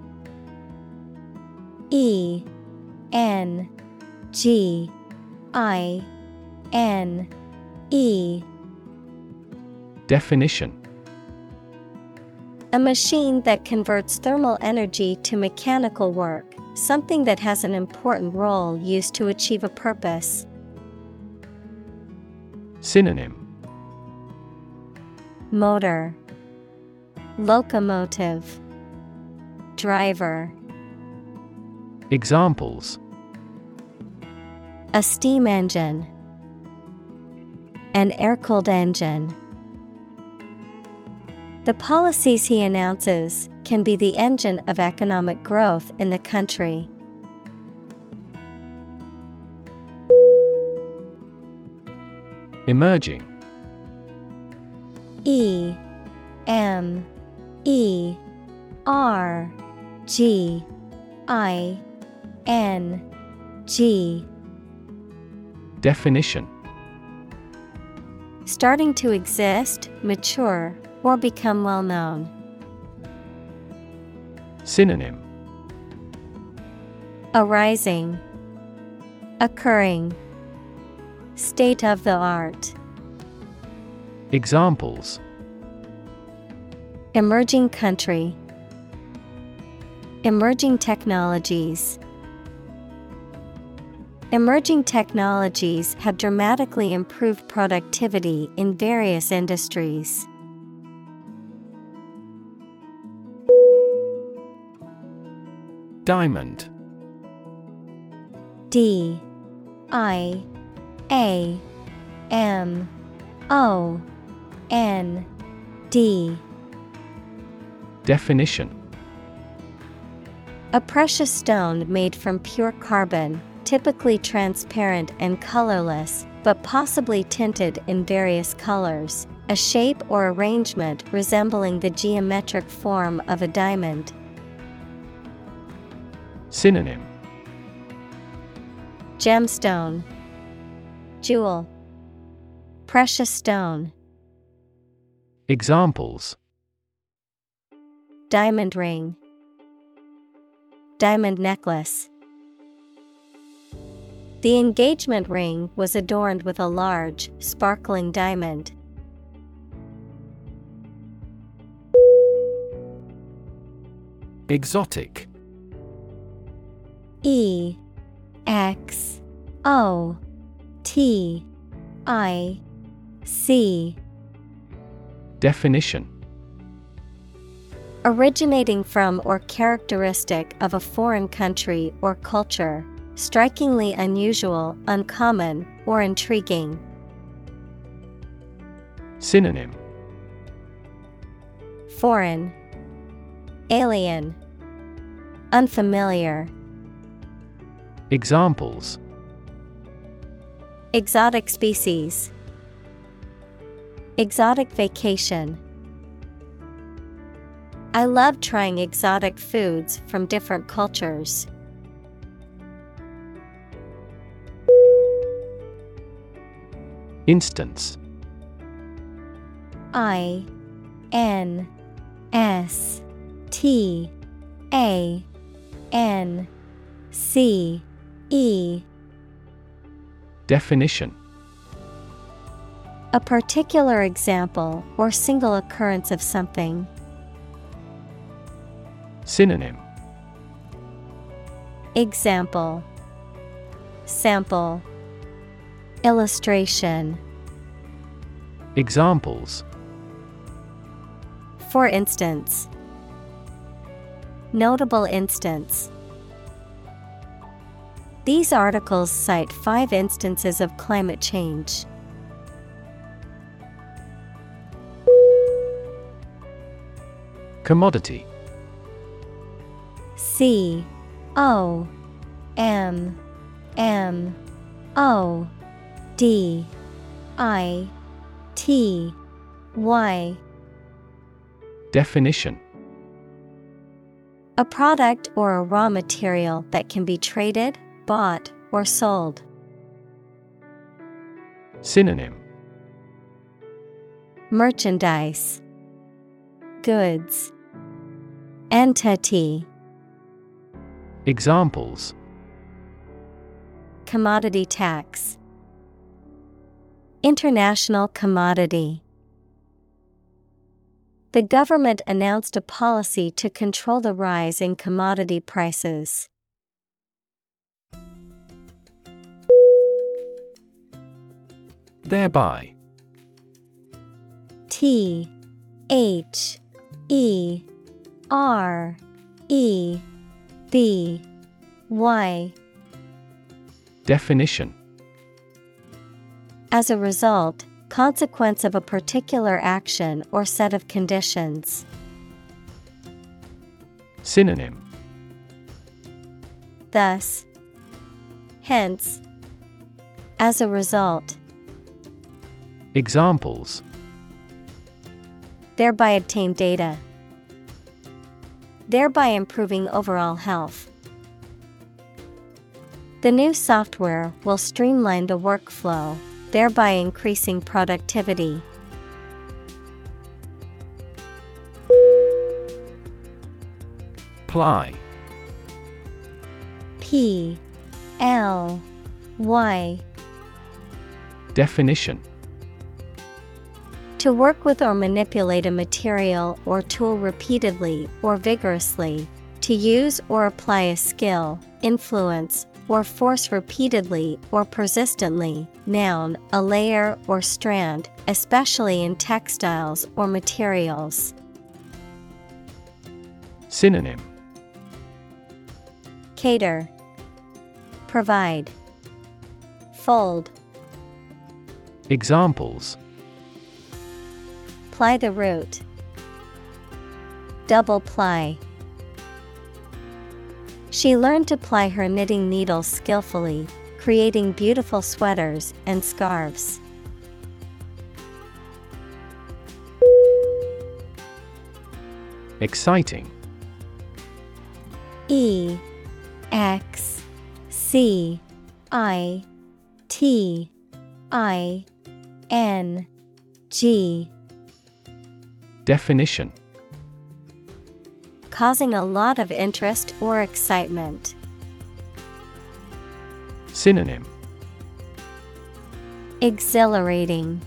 Speaker 1: E N G I N E.
Speaker 2: Definition.
Speaker 1: A machine that converts thermal energy to mechanical work, something that has an important role used to achieve a purpose.
Speaker 2: Synonym.
Speaker 1: Motor. Locomotive. Driver
Speaker 2: Examples.
Speaker 1: A steam engine. An air-cooled engine. The policies he announces can be the engine of economic growth in the country.
Speaker 2: Emerging.
Speaker 1: E M E R G I N G.
Speaker 2: Definition.
Speaker 1: Starting to exist, mature, or become well known.
Speaker 2: Synonym.
Speaker 1: Arising, Occurring, State of the art.
Speaker 2: Examples.
Speaker 1: Emerging country, Emerging technologies. Emerging technologies have dramatically improved productivity in various industries.
Speaker 2: Diamond.
Speaker 1: D I A M O N D.
Speaker 2: Definition.
Speaker 1: A precious stone made from pure carbon, typically transparent and colorless, but possibly tinted in various colors, a shape or arrangement resembling the geometric form of a diamond.
Speaker 2: Synonym.
Speaker 1: Gemstone, Jewel, Precious stone,
Speaker 2: Examples.
Speaker 1: Diamond ring, Diamond necklace. The engagement ring was adorned with a large, sparkling diamond.
Speaker 2: Exotic.
Speaker 1: E X O T I C.
Speaker 2: Definition.
Speaker 1: Originating from or characteristic of a foreign country or culture, strikingly unusual, uncommon, or intriguing.
Speaker 2: Synonym
Speaker 1: Foreign, Alien, Unfamiliar.
Speaker 2: Examples
Speaker 1: Exotic species, Exotic vacation. I love trying exotic foods from different cultures.
Speaker 2: Instance.
Speaker 1: I N S T A N C E.
Speaker 2: Definition.
Speaker 1: A particular example or single occurrence of something.
Speaker 2: Synonym.
Speaker 1: Example. Sample Illustration
Speaker 2: Examples
Speaker 1: For instance, Notable instance. These articles cite five instances of climate change.
Speaker 2: Commodity
Speaker 1: C O M M O D I T Y.
Speaker 2: Definition.
Speaker 1: A product or a raw material that can be traded, bought, or sold.
Speaker 2: Synonym.
Speaker 1: Merchandise. Goods. Entity.
Speaker 2: Examples.
Speaker 1: Commodity tax International commodity. The government announced a policy to control the rise in commodity prices.
Speaker 2: Thereby
Speaker 1: T H E R E B Y.
Speaker 2: Definition
Speaker 1: As a result, consequence of a particular action or set of conditions.
Speaker 2: Synonym
Speaker 1: Thus, hence, as a result,
Speaker 2: Examples
Speaker 1: thereby obtain data, thereby improving overall health. The new software will streamline the workflow, thereby increasing productivity.
Speaker 2: Ply.
Speaker 1: P L Y.
Speaker 2: Definition.
Speaker 1: To work with or manipulate a material or tool repeatedly or vigorously, to use or apply a skill, influence, or force repeatedly or persistently. Noun, a layer or strand, especially in textiles or materials.
Speaker 2: Synonym
Speaker 1: Cater, Provide, Fold,
Speaker 2: Examples
Speaker 1: Ply the root, Double ply. She learned to ply her knitting needles skillfully, creating beautiful sweaters and scarves.
Speaker 2: Exciting.
Speaker 1: E X C I T I N G.
Speaker 2: Definition
Speaker 1: Causing a lot of interest or excitement.
Speaker 2: Synonym
Speaker 1: Exhilarating,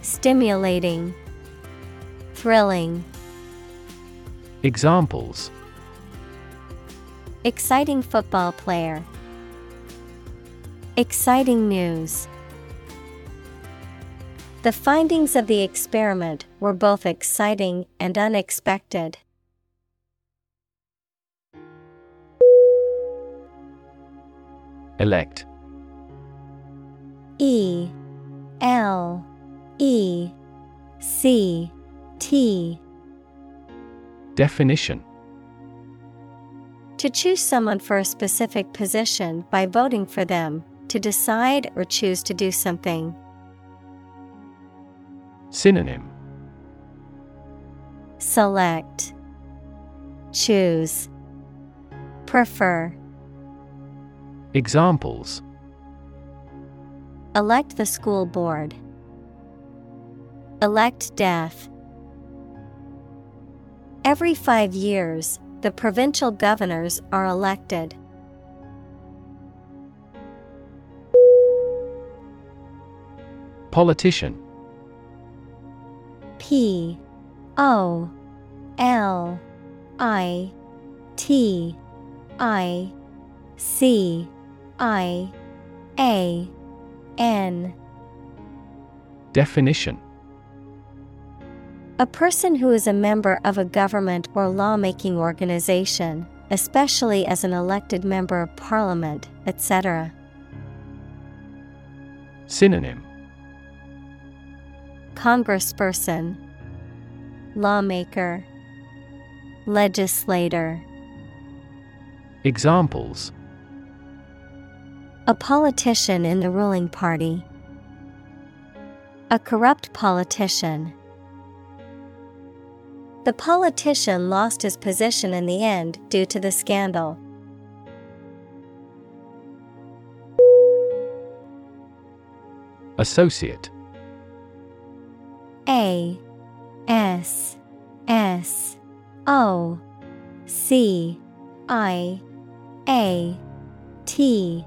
Speaker 1: Stimulating, Thrilling.
Speaker 2: Examples
Speaker 1: Exciting football player. Exciting news. The findings of the experiment were both exciting and unexpected.
Speaker 2: Elect.
Speaker 1: E L E C T.
Speaker 2: Definition.
Speaker 1: To choose someone for a specific position by voting for them, to decide or choose to do something.
Speaker 2: Synonym.
Speaker 1: Select. Choose. Prefer
Speaker 2: Examples.
Speaker 1: Elect the school board. Elect death. Every five years, the provincial governors are elected.
Speaker 2: Politician.
Speaker 1: P. O. L. I. T. I. C I A N
Speaker 2: Definition
Speaker 1: A person who is a member of a government or lawmaking organization, especially as an elected member of parliament, etc.
Speaker 2: Synonym
Speaker 1: Congressperson, Lawmaker, Legislator.
Speaker 2: Examples
Speaker 1: A politician in the ruling party. A corrupt politician. The politician lost his position in the end due to the scandal.
Speaker 2: Associate
Speaker 1: A S S O C I A T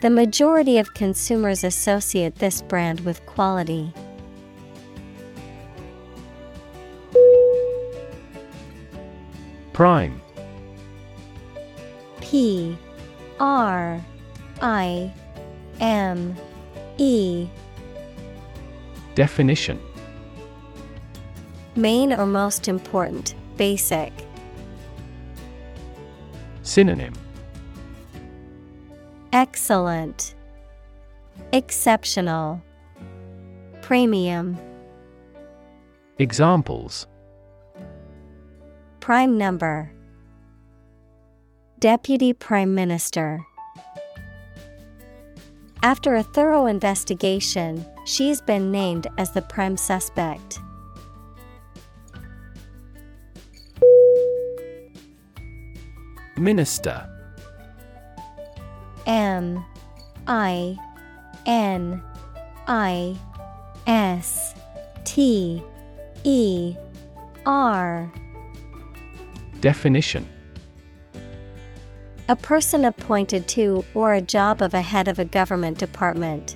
Speaker 1: The majority of consumers associate this brand with quality.
Speaker 2: Prime
Speaker 1: P R I M E
Speaker 2: Definition
Speaker 1: Main or most important, basic.
Speaker 2: Synonym
Speaker 1: Excellent, Exceptional, Premium,
Speaker 2: Examples.
Speaker 1: Prime number, Deputy Prime Minister. After a thorough investigation, she's been named as the prime suspect.
Speaker 2: Minister
Speaker 1: M I N I S T E R.
Speaker 2: Definition.
Speaker 1: A person appointed to or a job of a head of a government department.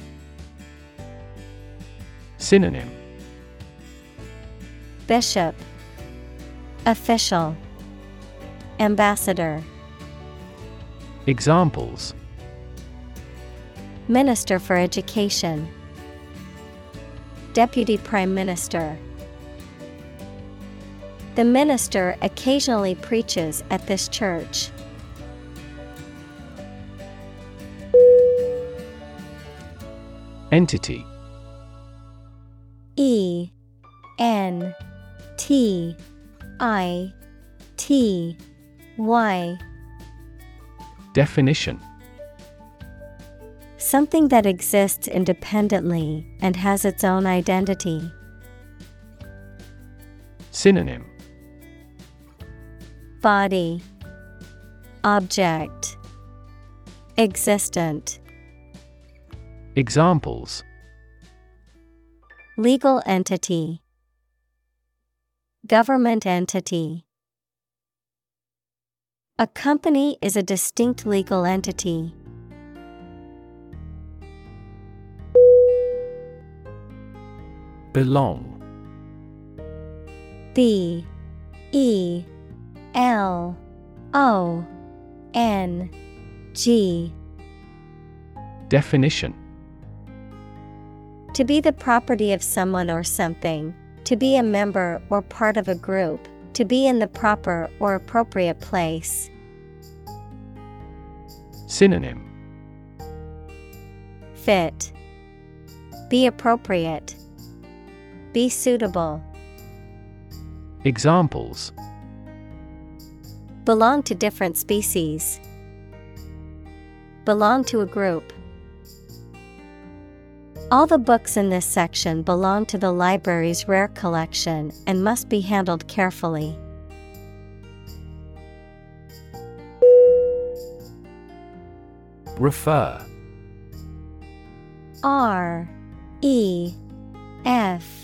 Speaker 2: Synonym.
Speaker 1: Bishop. Official. Ambassador.
Speaker 2: Examples
Speaker 1: Minister for Education. Deputy Prime Minister. The minister occasionally preaches at this church.
Speaker 2: Entity.
Speaker 1: E N T I T Y.
Speaker 2: Definition
Speaker 1: Something that exists independently and has its own identity. Synonym. Body. Object. Existent.
Speaker 2: Examples.
Speaker 1: Legal entity. Government entity. A company is a distinct legal entity.
Speaker 2: Belong.
Speaker 1: B E L O N G.
Speaker 2: Definition.
Speaker 1: To be the property of someone or something, to be a member or part of a group, to be in the proper or appropriate place.
Speaker 2: Synonym.
Speaker 1: Fit. Be appropriate. Be suitable.
Speaker 2: Examples
Speaker 1: Belong to different species. Belong to a group. All the books in this section belong to the library's rare collection and must be handled carefully.
Speaker 2: Refer
Speaker 1: R E F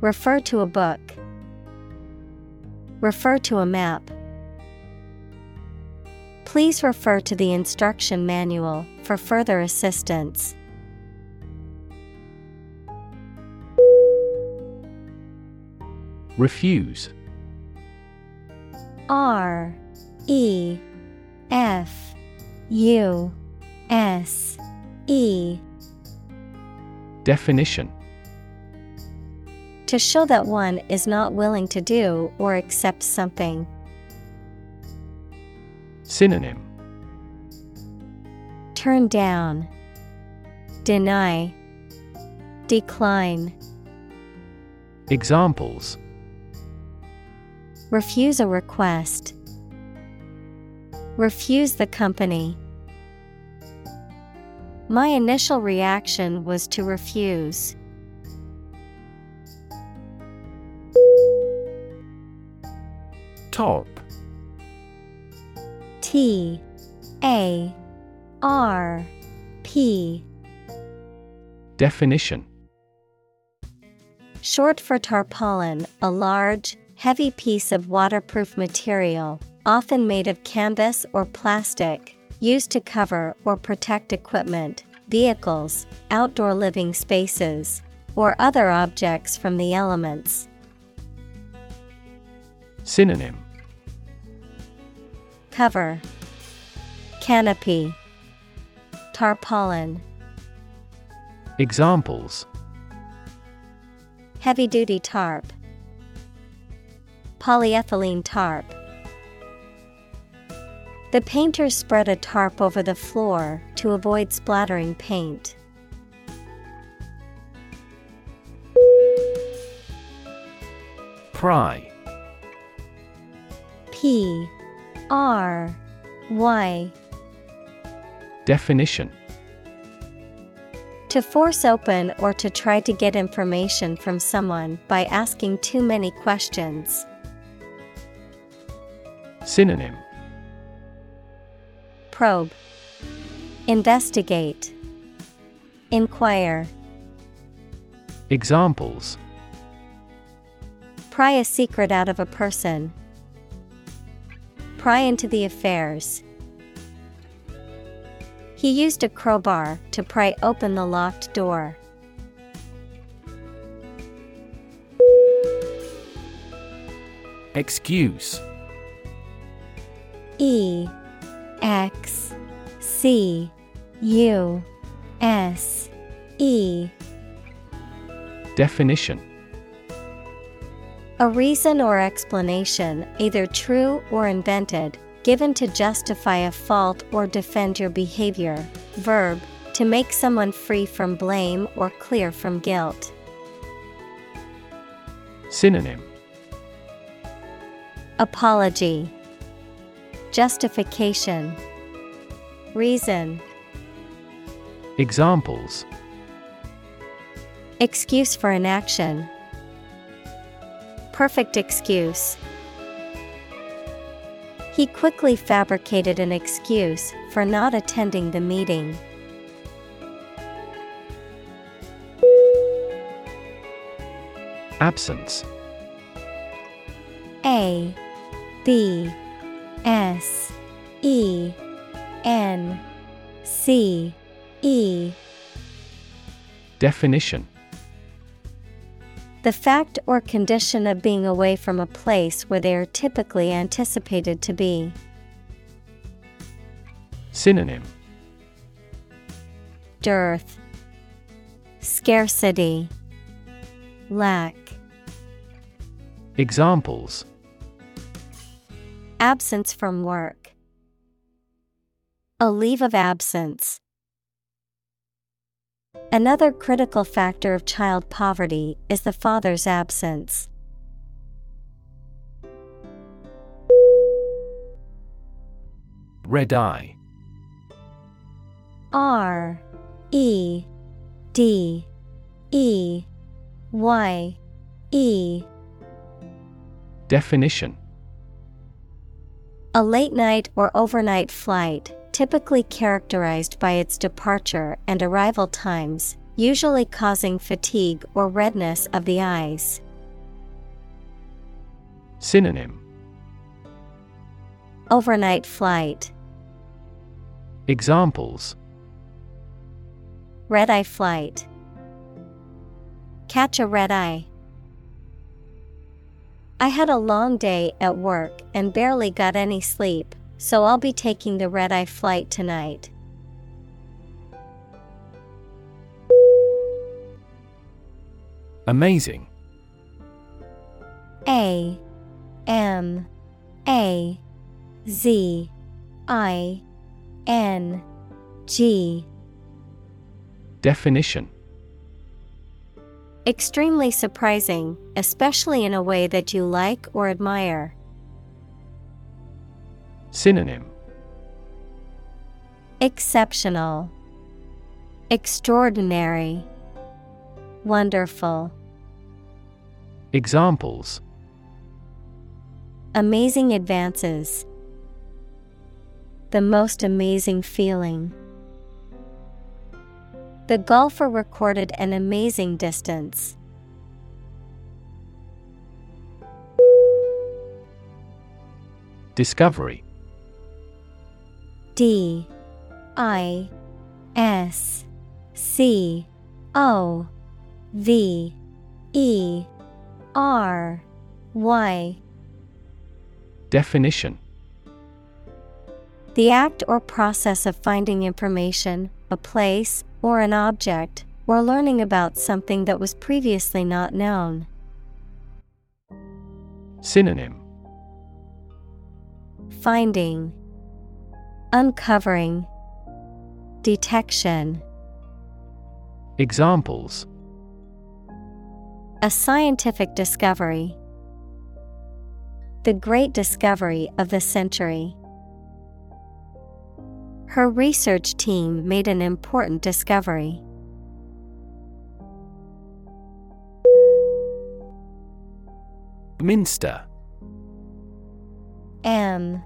Speaker 1: Refer to a book. Refer to a map. Please refer to the instruction manual for further assistance.
Speaker 2: Refuse
Speaker 1: R E F U S E
Speaker 2: Definition
Speaker 1: To show that one is not willing to do or accept something.
Speaker 2: Synonym
Speaker 1: Turn down. Deny. Decline.
Speaker 2: Examples
Speaker 1: Refuse a request. Refuse the company. My initial reaction was to refuse.
Speaker 2: Tarp.
Speaker 1: T A R P.
Speaker 2: Definition.
Speaker 1: Short for tarpaulin, a large, heavy piece of waterproof material, often made of canvas or plastic, used to cover or protect equipment, vehicles, outdoor living spaces, or other objects from the elements.
Speaker 2: Synonym
Speaker 1: Cover Canopy Tarpaulin
Speaker 2: Examples.
Speaker 1: Heavy duty tarp Polyethylene tarp. The painters spread a tarp over the floor to avoid splattering paint.
Speaker 2: Pry.
Speaker 1: P R Y.
Speaker 2: Definition.
Speaker 1: To force open or to try to get information from someone by asking too many questions.
Speaker 2: Synonym.
Speaker 1: Probe. Investigate. Inquire.
Speaker 2: Examples.
Speaker 1: Pry a secret out of a person. Pry into the affairs. He used a crowbar to pry open the locked door.
Speaker 2: Excuse
Speaker 1: E X C U S E
Speaker 2: Definition
Speaker 1: A reason or explanation, either true or invented, given to justify a fault or defend your behavior. Verb, to make someone free from blame or clear from guilt.
Speaker 2: Synonym
Speaker 1: Apology, Justification, Reason.
Speaker 2: Examples
Speaker 1: Excuse for inaction. Perfect excuse. He quickly fabricated an excuse for not attending the meeting.
Speaker 2: Absence
Speaker 1: A B S E N C E
Speaker 2: Definition
Speaker 1: The fact or condition of being away from a place where they are typically anticipated to be.
Speaker 2: Synonym
Speaker 1: Dearth, Scarcity, Lack.
Speaker 2: Examples
Speaker 1: Absence from work. A leave of absence. Another critical factor of child poverty is the father's absence.
Speaker 2: Red eye.
Speaker 1: R E D E Y E.
Speaker 2: Definition.
Speaker 1: A late night or overnight flight, typically characterized by its departure and arrival times, usually causing fatigue or redness of the eyes.
Speaker 2: Synonym
Speaker 1: Overnight flight,
Speaker 2: Examples
Speaker 1: red eye flight. Catch a red eye. I had a long day at work and barely got any sleep, so I'll be taking the red eye flight tonight.
Speaker 2: Amazing
Speaker 1: A M A Z I N G
Speaker 2: Definition
Speaker 1: Extremely surprising, especially in a way that you like or admire.
Speaker 2: Synonym
Speaker 1: Exceptional, Extraordinary, Wonderful.
Speaker 2: Examples
Speaker 1: Amazing advances. The most amazing feeling. The golfer recorded an amazing distance.
Speaker 2: Discovery
Speaker 1: D I S C O V E R Y.
Speaker 2: Definition.
Speaker 1: The act or process of finding information, a place, or an object, or learning about something that was previously not known.
Speaker 2: Synonym.
Speaker 1: Finding, Uncovering, Detection.
Speaker 2: Examples
Speaker 1: A scientific discovery. The great discovery of the century. Her research team made an important discovery.
Speaker 2: Minster
Speaker 1: M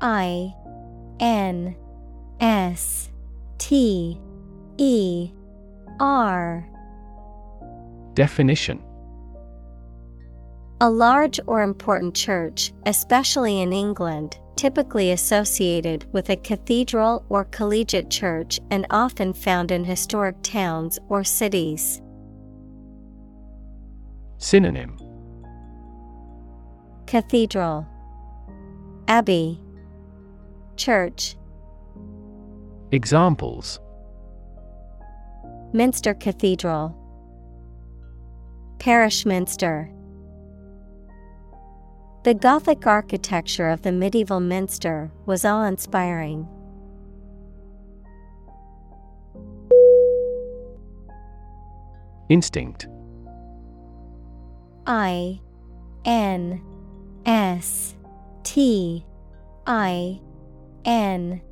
Speaker 1: I N S T E R.
Speaker 2: Definition.
Speaker 1: A large or important church, especially in England, typically associated with a cathedral or collegiate church and often found in historic towns or cities.
Speaker 2: Synonym.
Speaker 1: Cathedral. Abbey Church.
Speaker 2: Examples.
Speaker 1: Minster Cathedral. Parish Minster. The Gothic architecture of the medieval minster was awe inspiring.
Speaker 2: Instinct.
Speaker 1: I N S T I N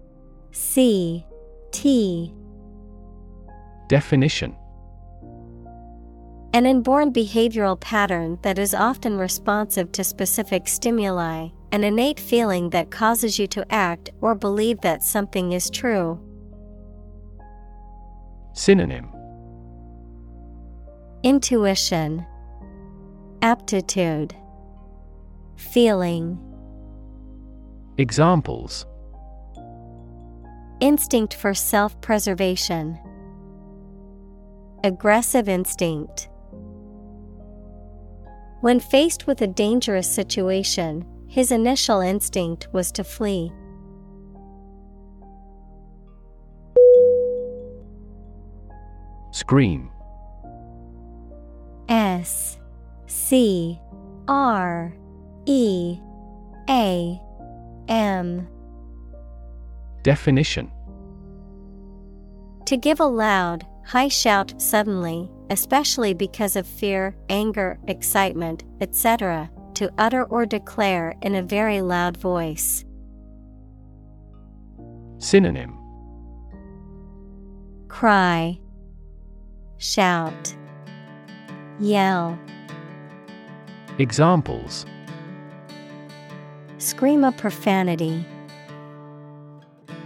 Speaker 1: C T.
Speaker 2: Definition.
Speaker 1: An inborn behavioral pattern that is often responsive to specific stimuli, an innate feeling that causes you to act or believe that something is true.
Speaker 2: Synonym.
Speaker 1: Intuition, Aptitude, Feeling,
Speaker 2: Examples
Speaker 1: Instinct for self preservation, Aggressive instinct. When faced with a dangerous situation, his initial instinct was to flee.
Speaker 2: Scream
Speaker 1: S C R E A M
Speaker 2: Definition
Speaker 1: To give a loud, high shout suddenly, especially because of fear, anger, excitement, etc., to utter or declare in a very loud voice.
Speaker 2: Synonym
Speaker 1: Cry, Shout, Yell,
Speaker 2: Examples
Speaker 1: Scream a profanity.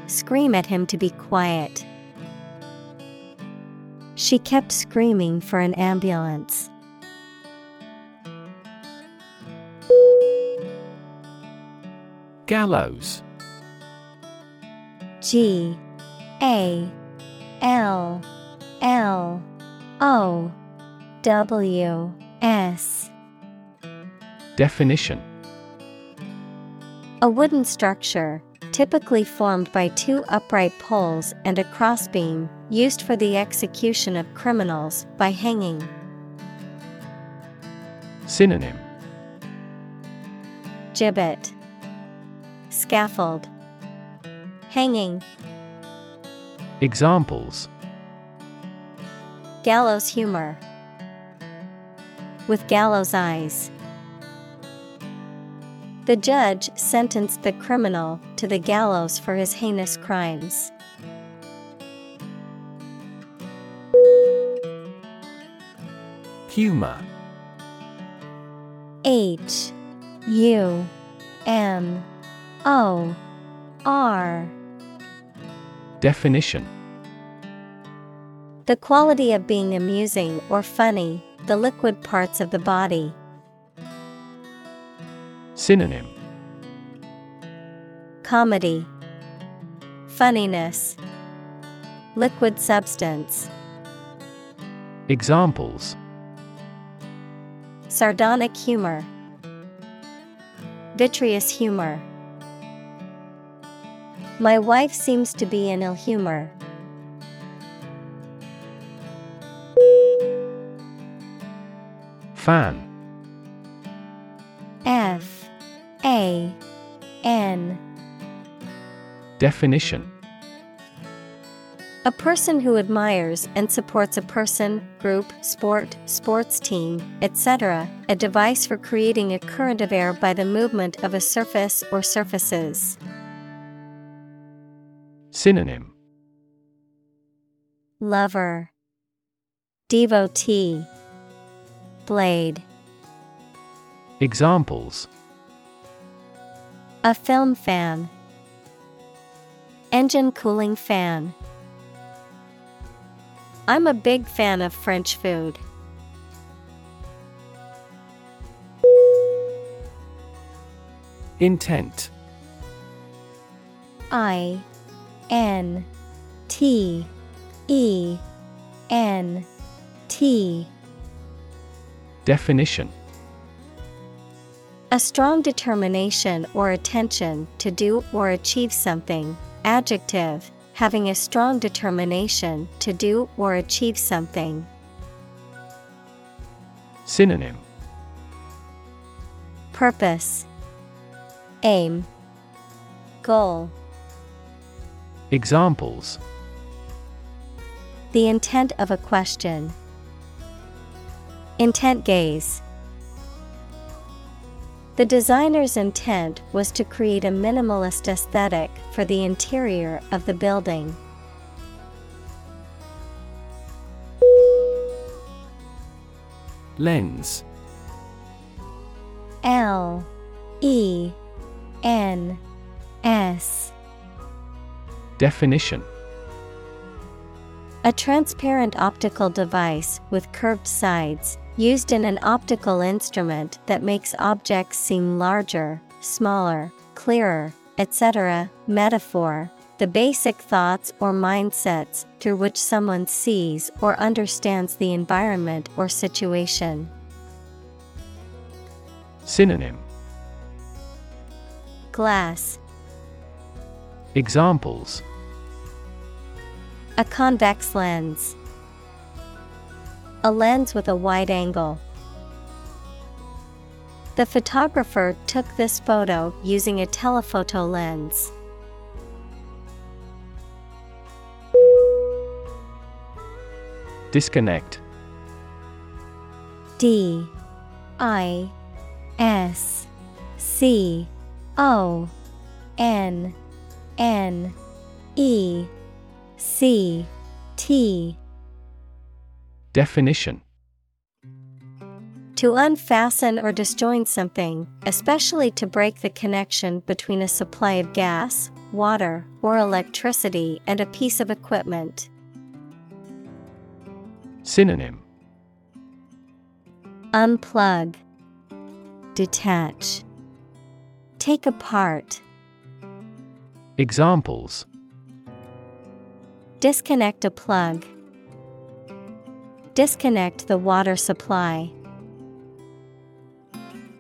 Speaker 1: Scream at him to be quiet. She kept screaming for an ambulance.
Speaker 2: Gallows
Speaker 1: G A L L O W S
Speaker 2: Definition
Speaker 1: A wooden structure, typically formed by two upright poles and a crossbeam, used for the execution of criminals by hanging.
Speaker 2: Synonym
Speaker 1: Gibbet, Scaffold, Hanging,
Speaker 2: Examples
Speaker 1: Gallows humor. With gallows eyes. The judge sentenced the criminal to the gallows for his heinous crimes.
Speaker 2: Humor
Speaker 1: H U M O R
Speaker 2: Definition
Speaker 1: The quality of being amusing or funny, the liquid parts of the body.
Speaker 2: Synonym.
Speaker 1: Comedy, Funniness, Liquid substance.
Speaker 2: Examples.
Speaker 1: Sardonic humor, Vitreous humor. My wife seems to be in ill humor.
Speaker 2: Fan.
Speaker 1: F A N
Speaker 2: Definition
Speaker 1: A person who admires and supports a person, group, sport, sports team, etc., a device for creating a current of air by the movement of a surface or surfaces.
Speaker 2: Synonym
Speaker 1: Lover, Devotee, Blade.
Speaker 2: Examples
Speaker 1: A film fan, Engine cooling fan. I'm a big fan of French food.
Speaker 2: Intent
Speaker 1: I N T E N T
Speaker 2: Definition
Speaker 1: A strong determination or attention to do or achieve something. Adjective, having a strong determination to do or achieve something.
Speaker 2: Synonym
Speaker 1: Purpose, Aim, Goal.
Speaker 2: Examples
Speaker 1: The intent of a question. Intent gaze. The designer's intent was to create a minimalist aesthetic for the interior of the building.
Speaker 2: Lens.
Speaker 1: L E N S.
Speaker 2: Definition.
Speaker 1: A transparent optical device with curved sides, used in an optical instrument that makes objects seem larger, smaller, clearer, etc. Metaphor The basic thoughts or mindsets through which someone sees or understands the environment or situation.
Speaker 2: Synonym
Speaker 1: Glass
Speaker 2: Examples
Speaker 1: A convex lens. A lens with a wide angle. The photographer took this photo using a telephoto lens.
Speaker 2: Disconnect
Speaker 1: D I S C O N N E C T
Speaker 2: Definition.
Speaker 1: To unfasten or disjoin something, especially to break the connection between a supply of gas, water, or electricity and a piece of equipment.
Speaker 2: Synonym.
Speaker 1: Unplug, Detach, Take apart,
Speaker 2: Examples.
Speaker 1: Disconnect a plug, Disconnect the water supply.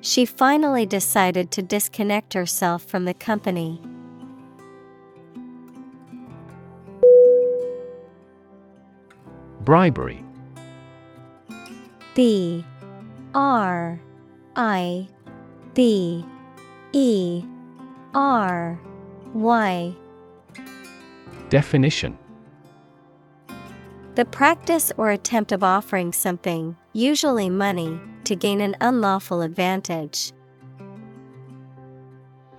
Speaker 1: She finally decided to disconnect herself from the company.
Speaker 2: Bribery
Speaker 1: B R I B E R Y
Speaker 2: Definition
Speaker 1: The practice or attempt of offering something, usually money, to gain an unlawful advantage.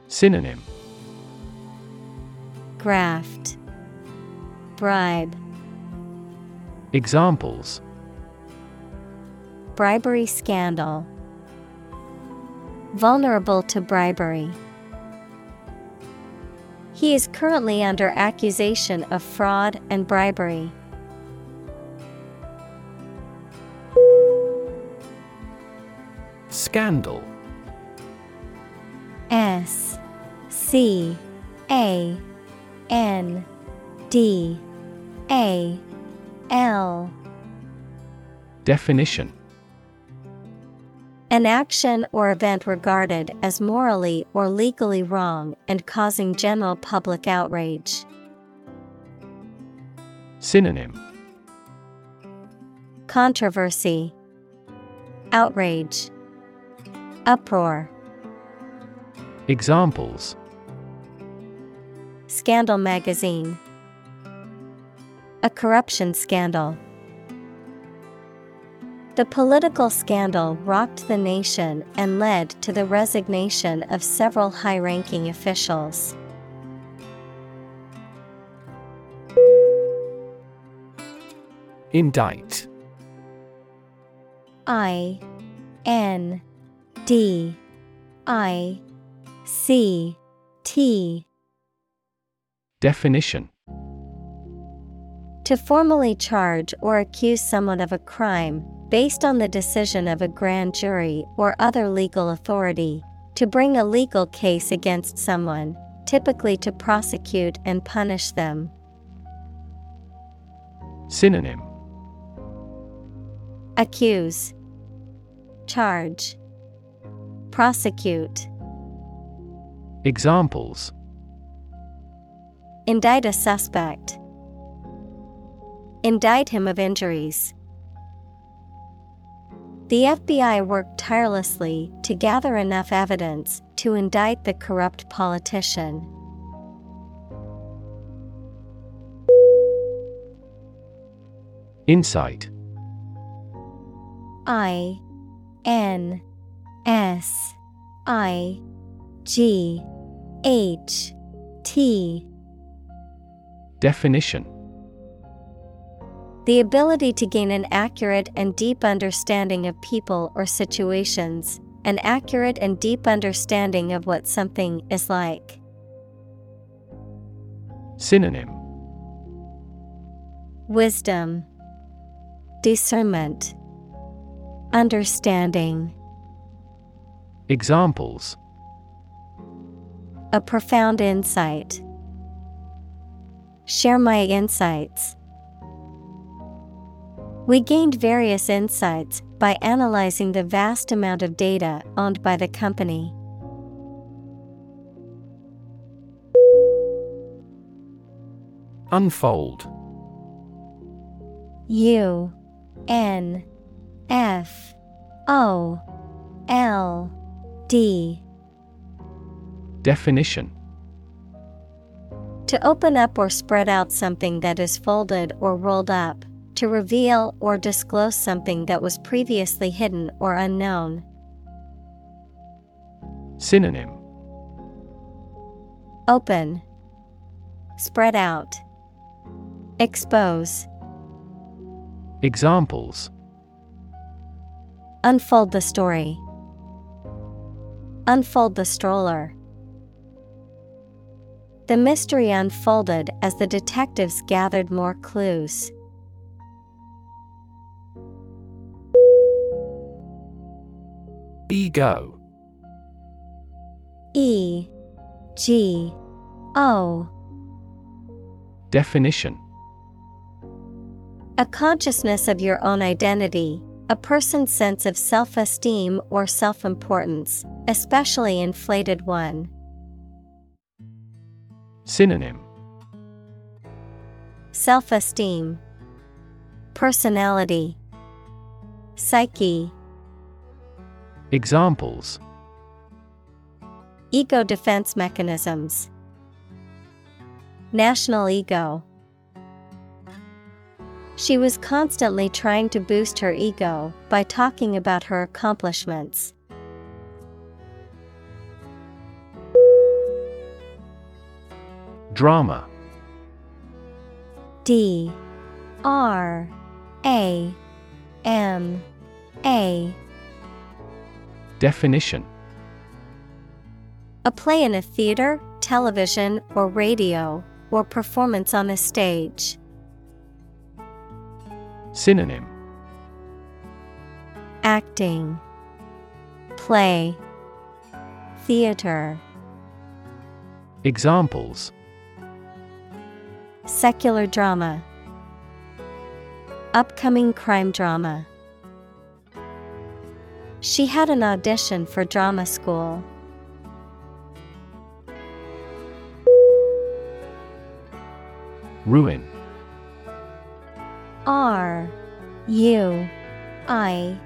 Speaker 2: Synonym
Speaker 1: Graft Bribe
Speaker 2: Examples
Speaker 1: Bribery scandal Vulnerable to bribery. He is currently under accusation of fraud and bribery.
Speaker 2: Scandal.
Speaker 1: S C A N D A L.
Speaker 2: Definition.
Speaker 1: An action or event regarded as morally or legally wrong and causing general public outrage.
Speaker 2: Synonym.
Speaker 1: Controversy, Outrage, Uproar,
Speaker 2: Examples
Speaker 1: Scandal Magazine, A corruption scandal. The political scandal rocked the nation and led to the resignation of several high ranking officials.
Speaker 2: Indict
Speaker 1: I N D I C T.
Speaker 2: Definition.
Speaker 1: To formally charge or accuse someone of a crime, based on the decision of a grand jury or other legal authority, to bring a legal case against someone, typically to prosecute and punish them.
Speaker 2: Synonym.
Speaker 1: Accuse, Charge, Prosecute.
Speaker 2: Examples
Speaker 1: Indict a suspect. Indict him of injuries. The FBI worked tirelessly to gather enough evidence to indict the corrupt politician.
Speaker 2: Insight
Speaker 1: I N S I G H T.
Speaker 2: Definition.
Speaker 1: The ability to gain an accurate and deep understanding of people or situations, an accurate and deep understanding of what something is like.
Speaker 2: Synonym.
Speaker 1: Wisdom, Discernment, Understanding.
Speaker 2: Examples
Speaker 1: A profound insight. Share my insights. We gained various insights by analyzing the vast amount of data owned by the company.
Speaker 2: Unfold
Speaker 1: U N F O L D.
Speaker 2: Definition.
Speaker 1: To open up or spread out something that is folded or rolled up, to reveal or disclose something that was previously hidden or unknown.
Speaker 2: Synonym.
Speaker 1: Open, Spread out, Expose,
Speaker 2: Examples.
Speaker 1: Unfold the story, Unfold the stroller. The mystery unfolded as the detectives gathered more clues.
Speaker 2: Ego
Speaker 1: E G O
Speaker 2: Definition
Speaker 1: A consciousness of your own identity, a person's sense of self esteem or self importance, especially inflated one.
Speaker 2: Synonym.
Speaker 1: Self esteem, Personality, Psyche,
Speaker 2: Examples.
Speaker 1: Ego defense mechanisms, National ego. She was constantly trying to boost her ego by talking about her accomplishments.
Speaker 2: Drama.
Speaker 1: D. R. A. M. A.
Speaker 2: Definition.
Speaker 1: A play in a theater, television, or radio, or performance on a stage.
Speaker 2: Synonym.
Speaker 1: Acting, Play, Theater,
Speaker 2: Examples.
Speaker 1: Secular drama, Upcoming crime drama. She had an audition for drama school.
Speaker 2: Ruin
Speaker 1: U I.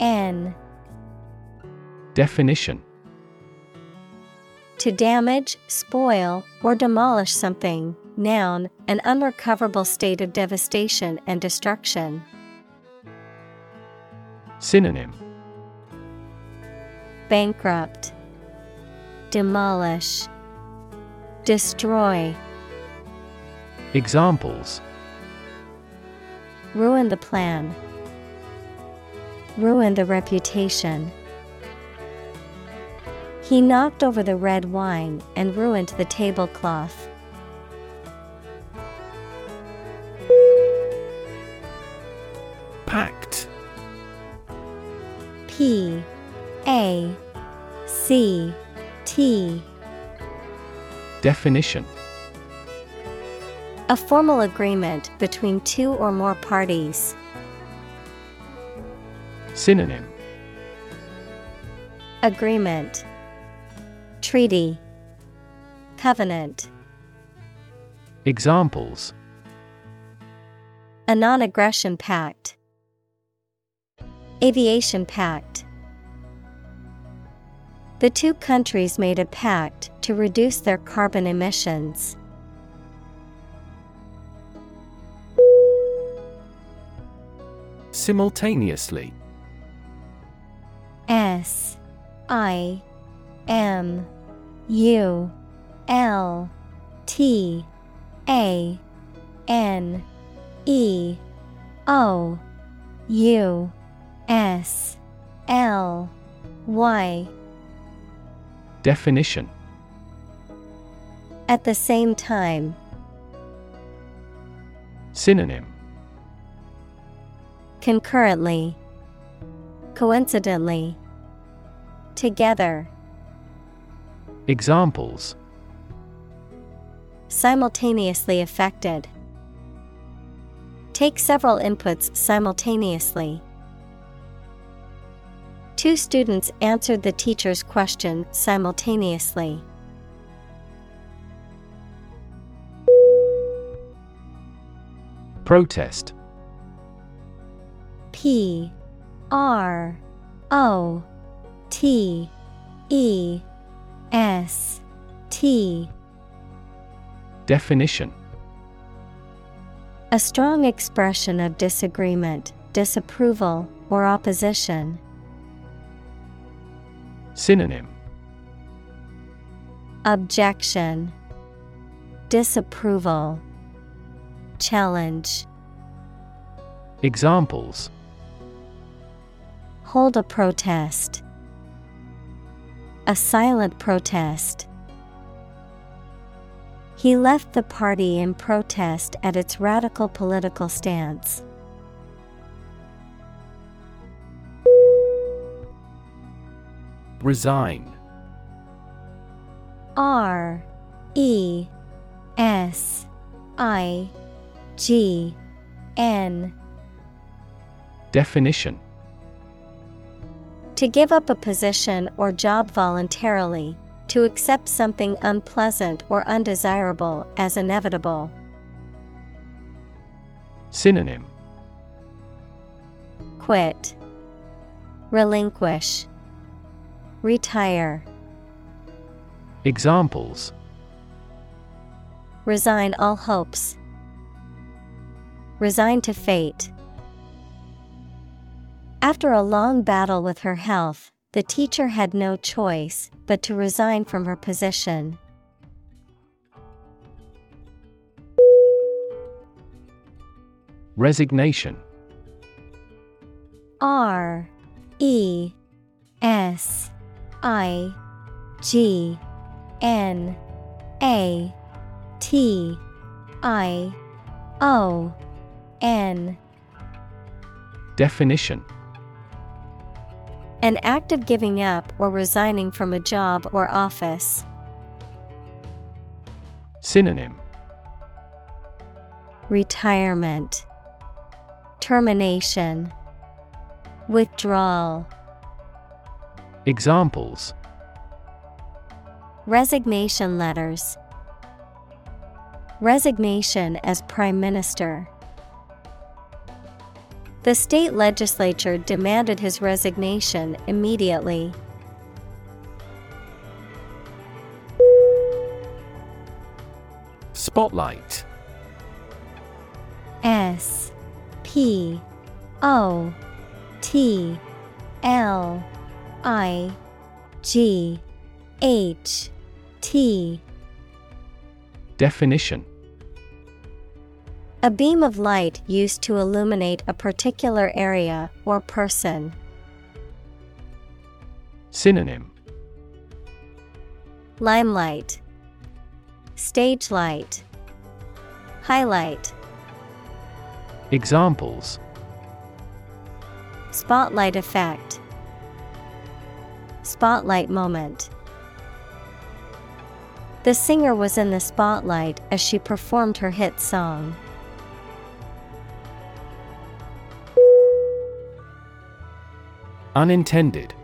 Speaker 1: N.
Speaker 2: Definition.
Speaker 1: To damage, spoil, or demolish something. Noun, an unrecoverable state of devastation and destruction.
Speaker 2: Synonym.
Speaker 1: Bankrupt, Demolish, Destroy,
Speaker 2: Examples
Speaker 1: Ruin the plan, Ruin the reputation. He knocked over the red wine and ruined the tablecloth.
Speaker 2: Pact
Speaker 1: P A C T
Speaker 2: Definition
Speaker 1: A formal agreement between two or more parties.
Speaker 2: Synonym
Speaker 1: Agreement Treaty Covenant
Speaker 2: Examples
Speaker 1: A non aggression pact. Aviation Pact The two countries made a pact to reduce their carbon emissions.
Speaker 2: Simultaneously.
Speaker 1: S I M U L T A N E O U S L Y
Speaker 2: Definition
Speaker 1: At the same time.
Speaker 2: Synonym
Speaker 1: Concurrently. Coincidentally. Together.
Speaker 2: Examples
Speaker 1: Simultaneously affected. Take several inputs simultaneously. Two students answered the teacher's question simultaneously.
Speaker 2: Protest
Speaker 1: P R O T E S T.
Speaker 2: Definition.
Speaker 1: A strong expression of disagreement, disapproval, or opposition.
Speaker 2: Synonym.
Speaker 1: Objection. Disapproval. Challenge.
Speaker 2: Examples
Speaker 1: Hold a protest. A silent protest. He left the party in protest at its radical political stance.
Speaker 2: Resign
Speaker 1: R E S I G N
Speaker 2: Definition
Speaker 1: To give up a position or job voluntarily, to accept something unpleasant or undesirable as inevitable.
Speaker 2: Synonym.
Speaker 1: Quit, Relinquish, Retire,
Speaker 2: Examples.
Speaker 1: Resign all hopes, Resign to fate. After a long battle with her health, the teacher had no choice but to resign from her position.
Speaker 2: Resignation.
Speaker 1: R E S I G N A T I O N.
Speaker 2: Definition
Speaker 1: An act of giving up or resigning from a job or office.
Speaker 2: Synonym
Speaker 1: Retirement, Termination, Withdrawal.
Speaker 2: Examples
Speaker 1: Resignation letters. Resignation as Prime Minister. The state legislature demanded his resignation immediately.
Speaker 2: Spotlight.
Speaker 1: S P O T L I G H T.
Speaker 2: Definition
Speaker 1: A beam of light used to illuminate a particular area or person.
Speaker 2: Synonym
Speaker 1: Limelight, Stage light, Highlight,
Speaker 2: Examples
Speaker 1: Spotlight effect, Spotlight moment. The singer was in the spotlight as she performed her hit song.
Speaker 2: Unintended.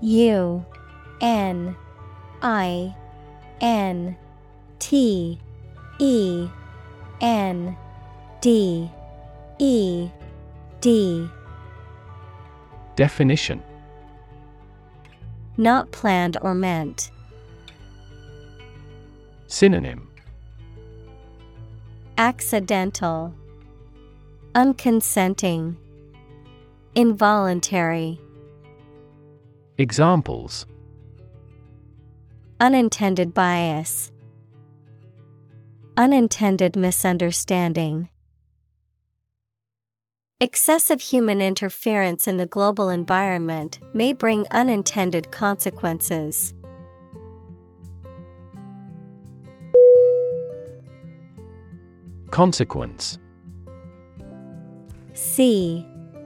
Speaker 1: U N I N T E D E D.
Speaker 2: Definition.
Speaker 1: Not planned or meant.
Speaker 2: Synonym.
Speaker 1: Accidental, Unconsenting, Involuntary.
Speaker 2: Examples
Speaker 1: Unintended bias, Unintended misunderstanding. Excessive human interference in the global environment may bring unintended consequences.
Speaker 2: Consequence
Speaker 1: C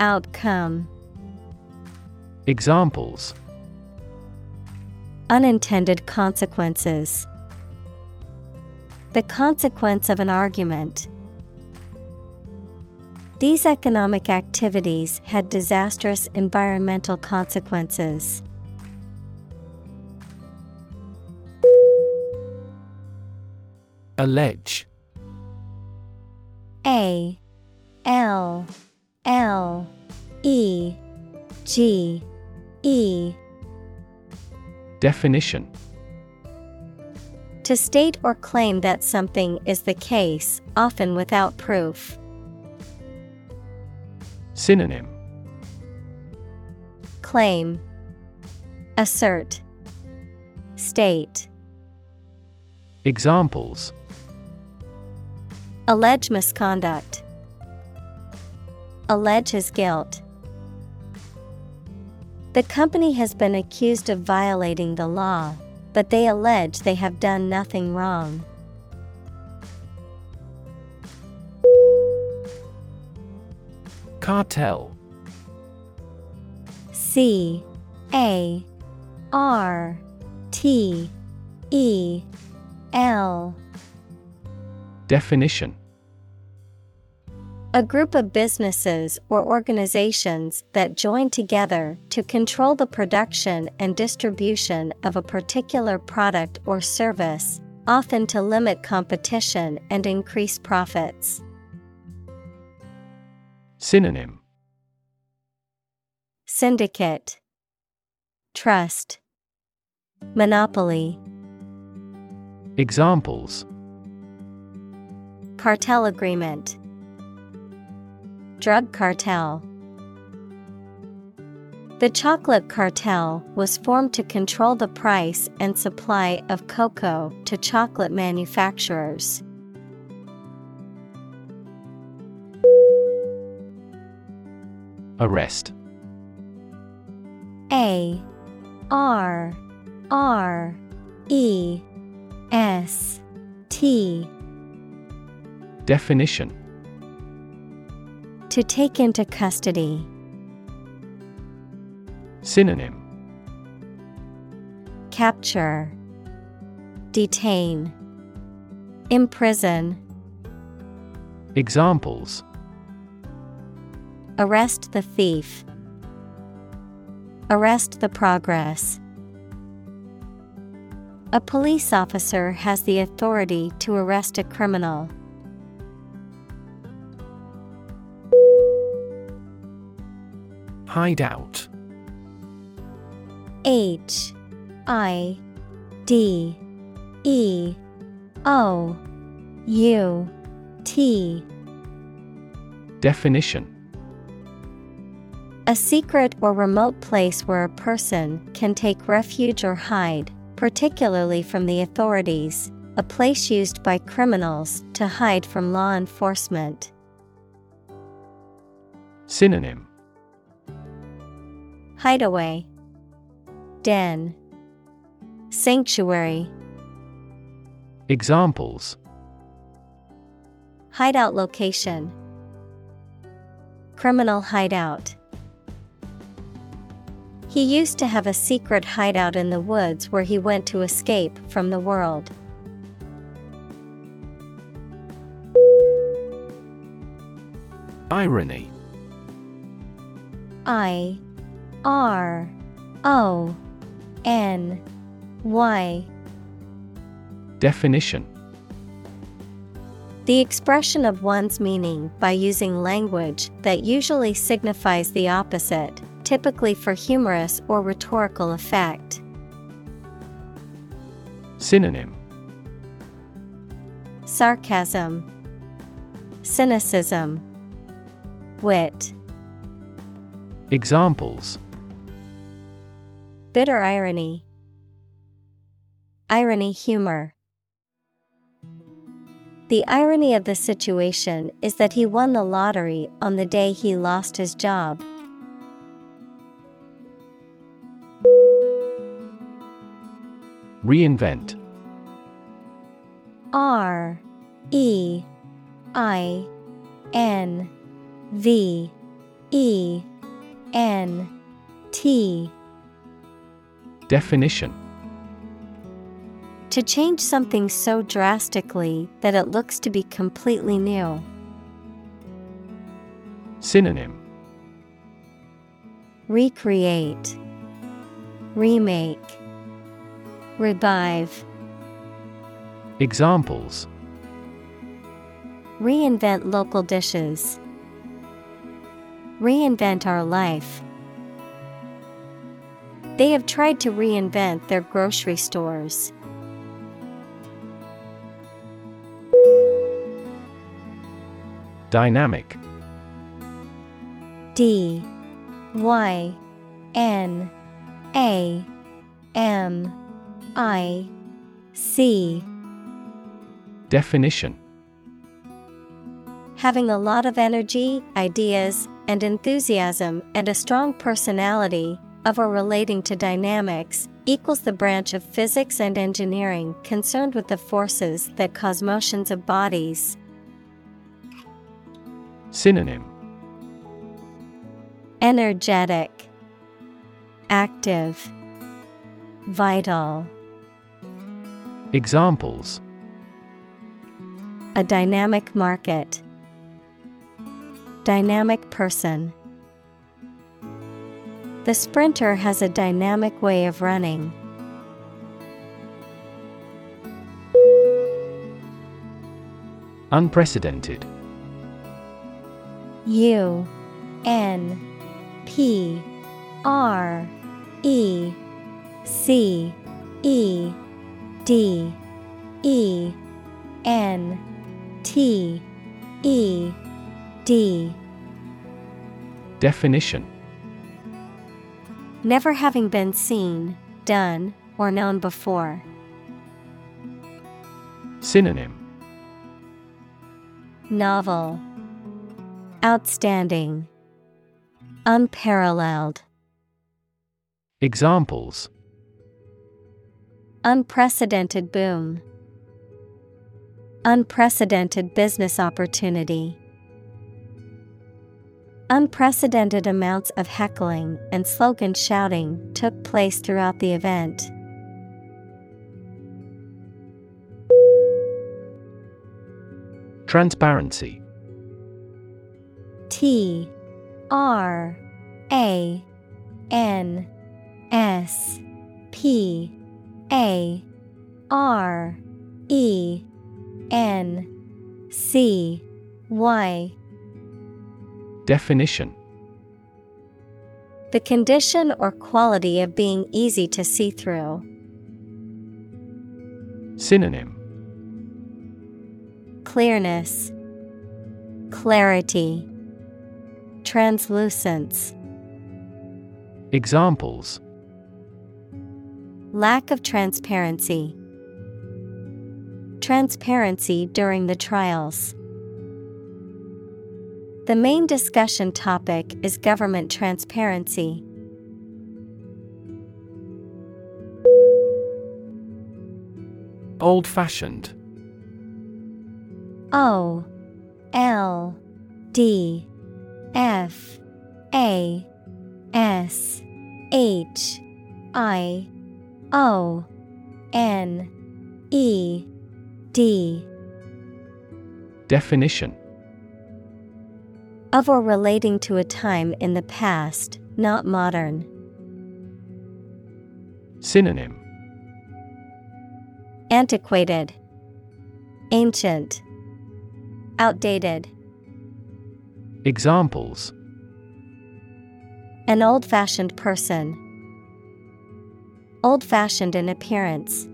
Speaker 1: Outcome
Speaker 2: Examples
Speaker 1: Unintended consequences. The consequence of an argument. These economic activities had disastrous environmental consequences.
Speaker 2: Allege
Speaker 1: A L L E G E.
Speaker 2: Definition.
Speaker 1: To state or claim that something is the case, often without proof.
Speaker 2: Synonym.
Speaker 1: Claim. Assert. State.
Speaker 2: Examples.
Speaker 1: Allege misconduct. Allege his guilt. The company has been accused of violating the law, but they allege they have done nothing wrong.
Speaker 2: Cartel
Speaker 1: C A R T E L
Speaker 2: Definition
Speaker 1: A group of businesses or organizations that join together to control the production and distribution of a particular product or service, often to limit competition and increase profits.
Speaker 2: Synonym.
Speaker 1: Syndicate. Trust. Monopoly.
Speaker 2: Examples.
Speaker 1: Cartel agreement Drug cartel. The chocolate cartel was formed to control the price and supply of cocoa to chocolate manufacturers.
Speaker 2: Arrest.
Speaker 1: A R R E S T.
Speaker 2: Definition
Speaker 1: To take into custody.
Speaker 2: Synonym
Speaker 1: Capture Detain Imprison
Speaker 2: Examples
Speaker 1: Arrest the thief. Arrest the progress. A police officer has the authority to arrest a criminal.
Speaker 2: Hideout
Speaker 1: H I D E O U T.
Speaker 2: Definition.
Speaker 1: A secret or remote place where a person can take refuge or hide, particularly from the authorities, a place used by criminals to hide from law enforcement.
Speaker 2: Synonym
Speaker 1: Hideaway. Den. Sanctuary.
Speaker 2: Examples.
Speaker 1: Hideout location. Criminal hideout. He used to have a secret hideout in the woods where he went to escape from the world.
Speaker 2: Irony.
Speaker 1: I R O N Y.
Speaker 2: Definition.
Speaker 1: The expression of one's meaning by using language that usually signifies the opposite, typically for humorous or rhetorical effect.
Speaker 2: Synonym.
Speaker 1: Sarcasm, Cynicism, Wit.
Speaker 2: Examples
Speaker 1: Bitter irony. Irony humor. The irony of the situation is that he won the lottery on the day he lost his job.
Speaker 2: Reinvent
Speaker 1: R E I N V E N T
Speaker 2: Definition
Speaker 1: To change something so drastically that it looks to be completely new.
Speaker 2: Synonym
Speaker 1: Recreate, Remake, Revive.
Speaker 2: Examples
Speaker 1: Reinvent local dishes. Reinvent our life. They have tried to reinvent their grocery stores.
Speaker 2: Dynamic.
Speaker 1: D. Y. N. A. M. I. C.
Speaker 2: Definition.
Speaker 1: Having a lot of energy, ideas, and enthusiasm and a strong personality, of or relating to dynamics, equals the branch of physics and engineering concerned with the forces that cause motions of bodies.
Speaker 2: Synonym
Speaker 1: Energetic, Active, Vital.
Speaker 2: Examples
Speaker 1: A dynamic market. Dynamic person. The sprinter has a dynamic way of running.
Speaker 2: Unprecedented.
Speaker 1: U N P R E C E D E N T E D.
Speaker 2: Definition
Speaker 1: Never having been seen, done, or known before.
Speaker 2: Synonym.
Speaker 1: Novel. Outstanding. Unparalleled.
Speaker 2: Examples.
Speaker 1: Unprecedented boom. Unprecedented business opportunity Unprecedented amounts of heckling and slogan shouting took place throughout the event.
Speaker 2: Transparency
Speaker 1: T R A N S P A R E N C Y
Speaker 2: Definition
Speaker 1: The condition or quality of being easy to see through.
Speaker 2: Synonym
Speaker 1: Clearness, Clarity, Translucence.
Speaker 2: Examples
Speaker 1: Lack of transparency. Transparency during the trials. The main discussion topic is government transparency.
Speaker 2: Old fashioned
Speaker 1: O L D F A S H I O N E D.
Speaker 2: Definition
Speaker 1: of or relating to a time in the past, not modern.
Speaker 2: Synonym
Speaker 1: Antiquated, Ancient, Outdated.
Speaker 2: Examples
Speaker 1: An old fashioned person, Old fashioned in appearance.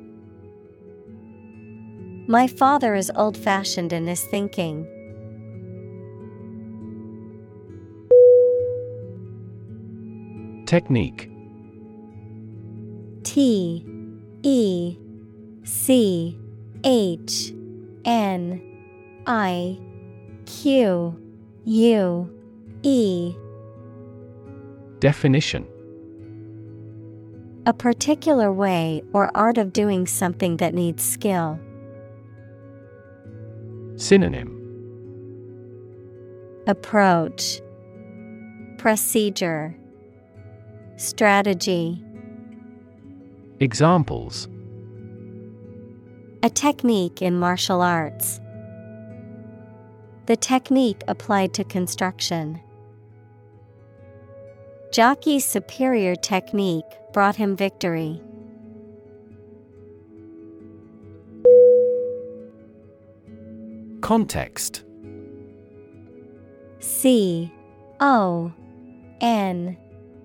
Speaker 1: My father is old fashioned in his thinking.
Speaker 2: Technique.
Speaker 1: T E C H N I Q U E.
Speaker 2: Definition.
Speaker 1: A particular way or art of doing something that needs skill.
Speaker 2: Synonym.
Speaker 1: Approach. Procedure Strategy
Speaker 2: Examples
Speaker 1: A technique in martial arts. The technique applied to construction. Jockey's superior technique brought him victory.
Speaker 2: Context
Speaker 1: C O N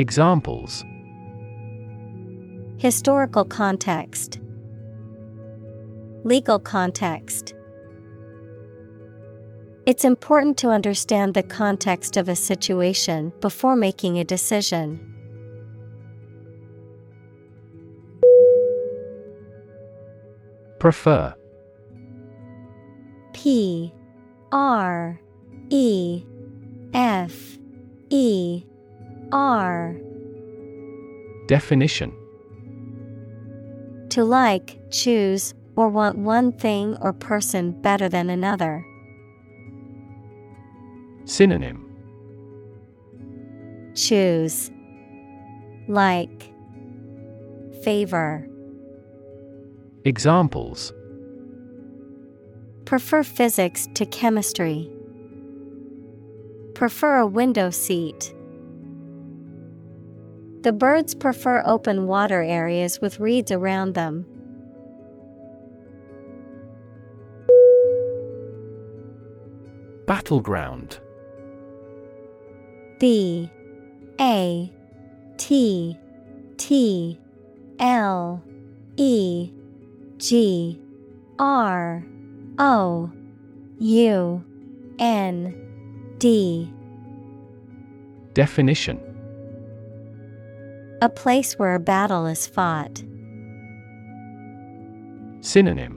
Speaker 2: Examples.
Speaker 1: Historical context. Legal context. It's important to understand the context of a situation before making a decision.
Speaker 2: Prefer.
Speaker 1: P. R. E. F. E R
Speaker 2: Definition
Speaker 1: To like, choose, or want one thing or person better than another.
Speaker 2: Synonym
Speaker 1: Choose. Like. Favor.
Speaker 2: Examples
Speaker 1: Prefer physics to chemistry. Prefer a window seat. The birds prefer open water areas with reeds around them.
Speaker 2: Battleground.
Speaker 1: B A T T L E G R O U N D.
Speaker 2: Definition
Speaker 1: A place where a battle is fought.
Speaker 2: Synonym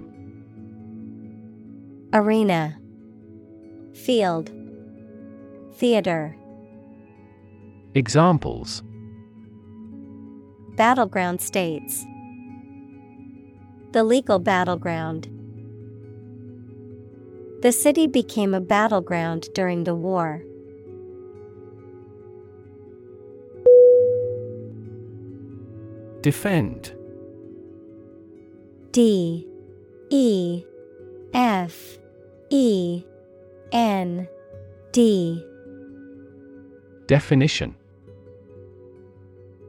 Speaker 1: Arena Field Theater
Speaker 2: Examples
Speaker 1: Battleground states The legal battleground. The city became a battleground during the war.
Speaker 2: Defend.
Speaker 1: D E F E N D.
Speaker 2: Definition.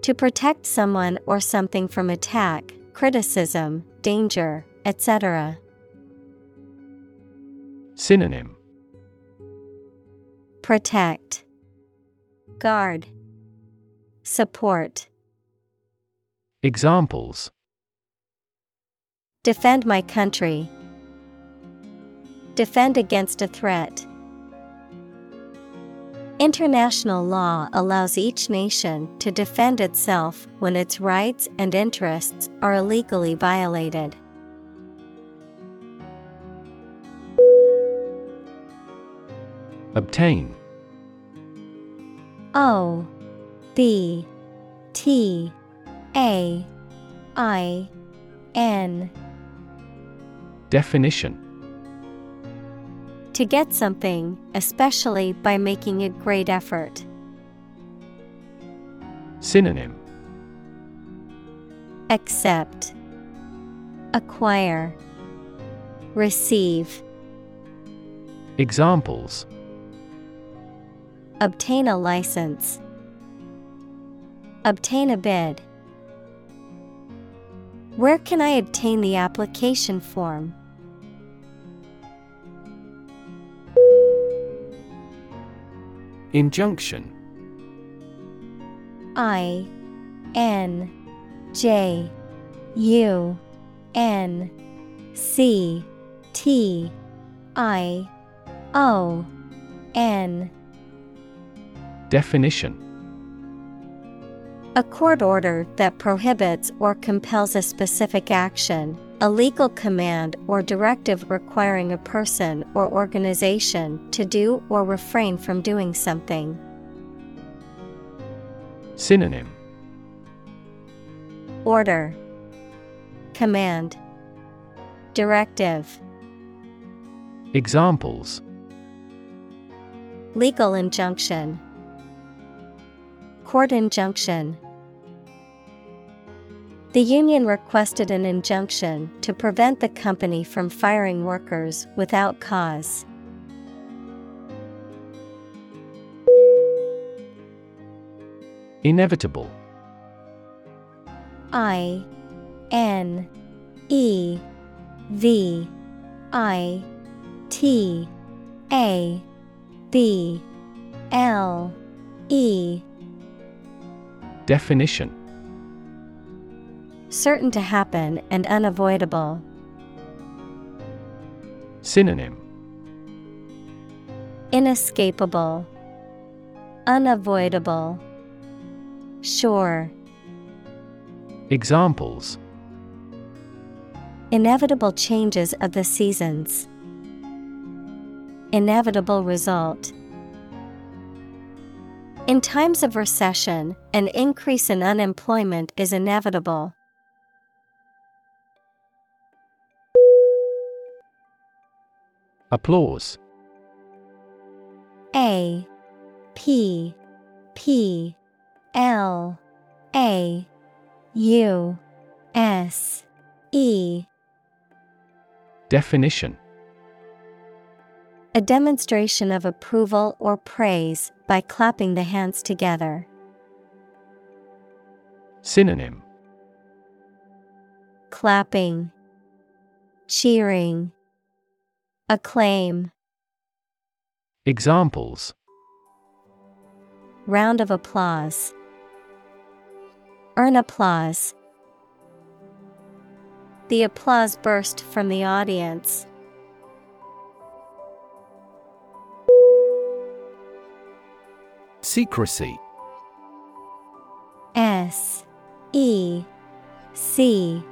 Speaker 1: To protect someone or something from attack, criticism, danger, etc.
Speaker 2: Synonym.
Speaker 1: Protect, Guard, Support.
Speaker 2: Examples
Speaker 1: Defend my country. Defend against a threat. International law allows each nation to defend itself when its rights and interests are illegally violated.
Speaker 2: Obtain
Speaker 1: O B T A I N
Speaker 2: Definition
Speaker 1: To get something, especially by making a great effort.
Speaker 2: Synonym
Speaker 1: Accept, Acquire, Receive.
Speaker 2: Examples
Speaker 1: Obtain a license. Obtain a bid. Where can I obtain the application form?
Speaker 2: Injunction.
Speaker 1: I N J U N C T I O N.
Speaker 2: Definition
Speaker 1: A court order that prohibits or compels a specific action, a legal command or directive requiring a person or organization to do or refrain from doing something.
Speaker 2: Synonym.
Speaker 1: Order. Command. Directive.
Speaker 2: Examples.
Speaker 1: Legal injunction. Court injunction The union requested an injunction to prevent the company from firing workers without cause.
Speaker 2: Inevitable.
Speaker 1: I N E V I T A B L E.
Speaker 2: Definition
Speaker 1: Certain to happen and unavoidable.
Speaker 2: Synonym
Speaker 1: Inescapable, Unavoidable, Sure.
Speaker 2: Examples
Speaker 1: Inevitable changes of the seasons. Inevitable result. In times of recession, an increase in unemployment is inevitable.
Speaker 2: Applause.
Speaker 1: A P P L A U S E.
Speaker 2: Definition.
Speaker 1: A demonstration of approval or praise by clapping the hands together.
Speaker 2: Synonym.
Speaker 1: Clapping, cheering, acclaim,
Speaker 2: Examples
Speaker 1: round of applause. Earn applause. The applause burst from the audience.
Speaker 2: Secrecy
Speaker 1: S E C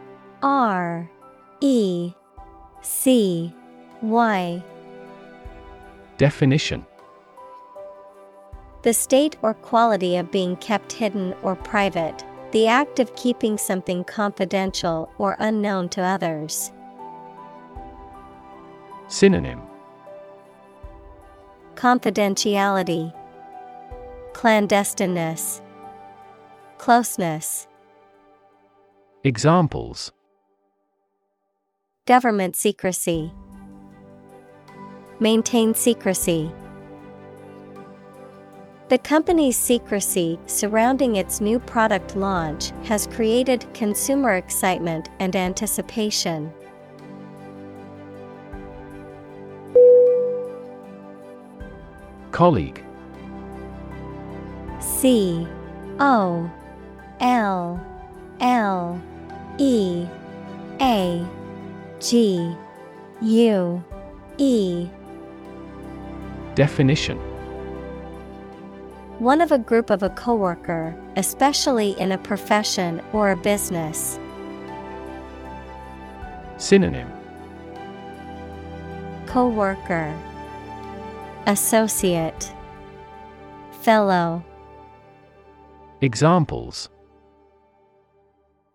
Speaker 1: R E C Y
Speaker 2: Definition.
Speaker 1: The state or quality of being kept hidden or private, the act of keeping something confidential or unknown to others.
Speaker 2: Synonym.
Speaker 1: Confidentiality, Clandestineness, Closeness,
Speaker 2: Examples.
Speaker 1: Government secrecy, Maintain secrecy. The company's secrecy surrounding its new product launch has created consumer excitement and anticipation.
Speaker 2: Colleague
Speaker 1: C O L L E A G U E
Speaker 2: Definition
Speaker 1: One of a group of a coworker, especially in a profession or a business.
Speaker 2: Synonym
Speaker 1: Coworker Associate Fellow
Speaker 2: Examples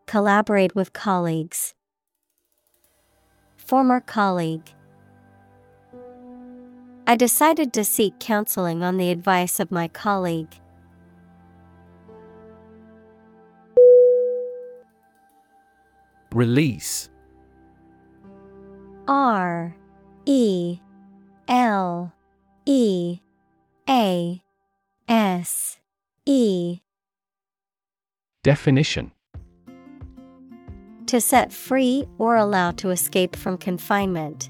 Speaker 1: Collaborate with colleagues. Former colleague. I decided to seek counseling on the advice of my colleague.
Speaker 2: Release
Speaker 1: R E L E A S E
Speaker 2: Definition
Speaker 1: To set free or allow to escape from confinement.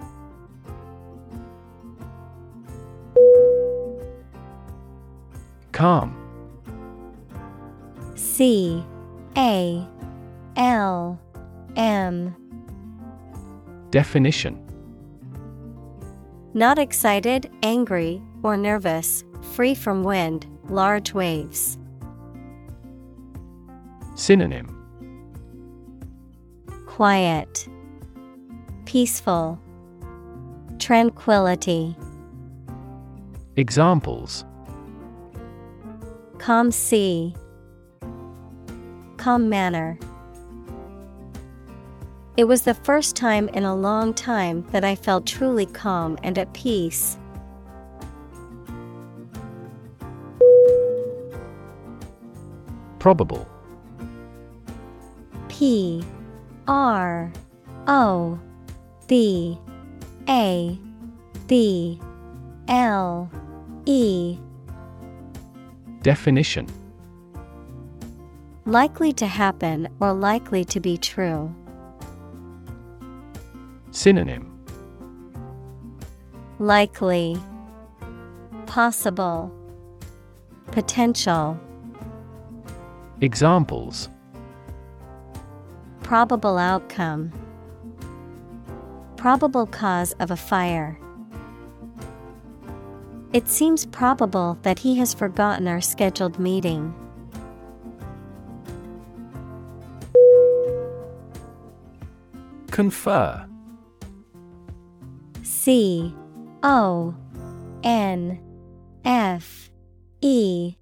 Speaker 2: Calm
Speaker 1: C A L M.
Speaker 2: Definition.
Speaker 1: Not excited, angry, or nervous, free from wind, large waves.
Speaker 2: Synonym.
Speaker 1: Quiet, Peaceful, Tranquility.
Speaker 2: Examples
Speaker 1: Calm sea, Calm manner. It was the first time in a long time that I felt truly calm and at peace.
Speaker 2: Probable
Speaker 1: P R O B A B L E
Speaker 2: Definition
Speaker 1: Likely to happen or likely to be true.
Speaker 2: Synonym
Speaker 1: Likely, Possible, Potential.
Speaker 2: Examples
Speaker 1: Probable outcome. Probable cause of a fire. It seems probable that he has forgotten our scheduled meeting.
Speaker 2: Confer.
Speaker 1: C O N F E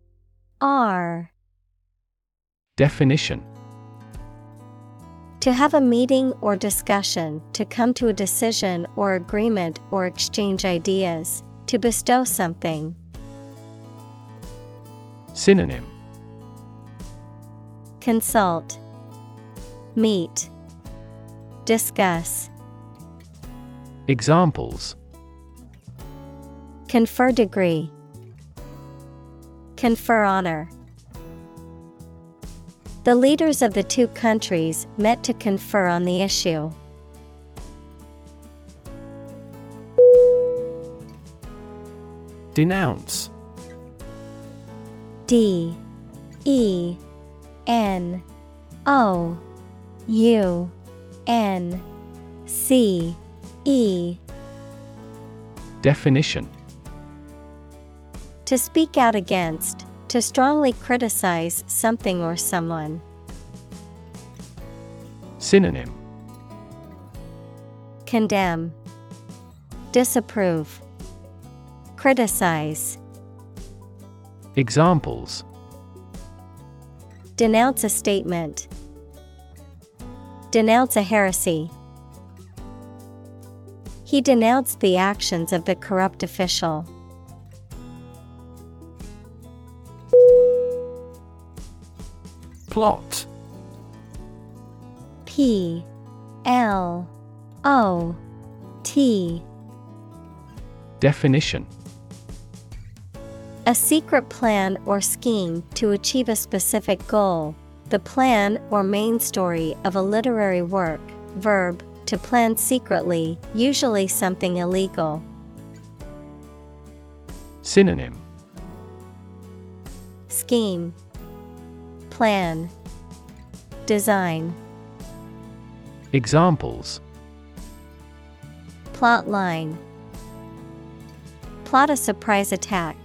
Speaker 1: R.
Speaker 2: Definition.
Speaker 1: To have a meeting or discussion, to come to a decision or agreement or exchange ideas, to bestow something.
Speaker 2: Synonym
Speaker 1: Consult, Meet, Discuss.
Speaker 2: Examples
Speaker 1: Confer degree. Confer honor. The leaders of the two countries met to confer on the issue.
Speaker 2: Denounce.
Speaker 1: D E N O U N C E.
Speaker 2: Definition.
Speaker 1: To speak out against, to strongly criticize something or someone.
Speaker 2: Synonym.
Speaker 1: Condemn, Disapprove, Criticize.
Speaker 2: Examples
Speaker 1: Denounce a statement. Denounce a heresy. He denounced the actions of the corrupt official.
Speaker 2: Plot
Speaker 1: P L O T
Speaker 2: Definition
Speaker 1: A secret plan or scheme to achieve a specific goal, The plan or main story of a literary work. Verb, to plan secretly, usually something illegal.
Speaker 2: Synonym
Speaker 1: Scheme, Plan, Design.
Speaker 2: Examples
Speaker 1: Plot line. Plot a surprise attack.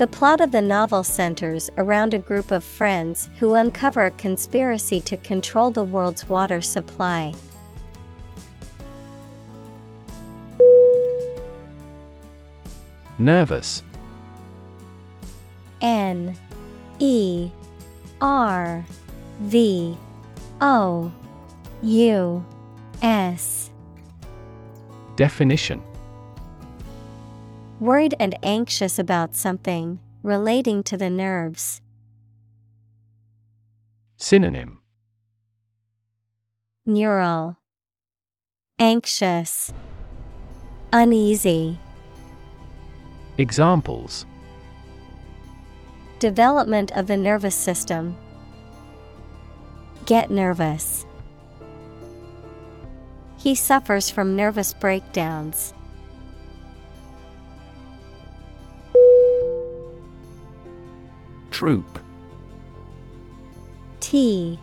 Speaker 1: The plot of the novel centers around a group of friends who uncover a conspiracy to control the world's water supply.
Speaker 2: Nervous.
Speaker 1: N E R V O U S.
Speaker 2: Definition
Speaker 1: Worried and anxious about something relating to the nerves.
Speaker 2: Synonym
Speaker 1: Neural Anxious Uneasy
Speaker 2: Examples
Speaker 1: Development of the nervous system. Get nervous. He suffers from nervous breakdowns.
Speaker 2: Troop.
Speaker 1: T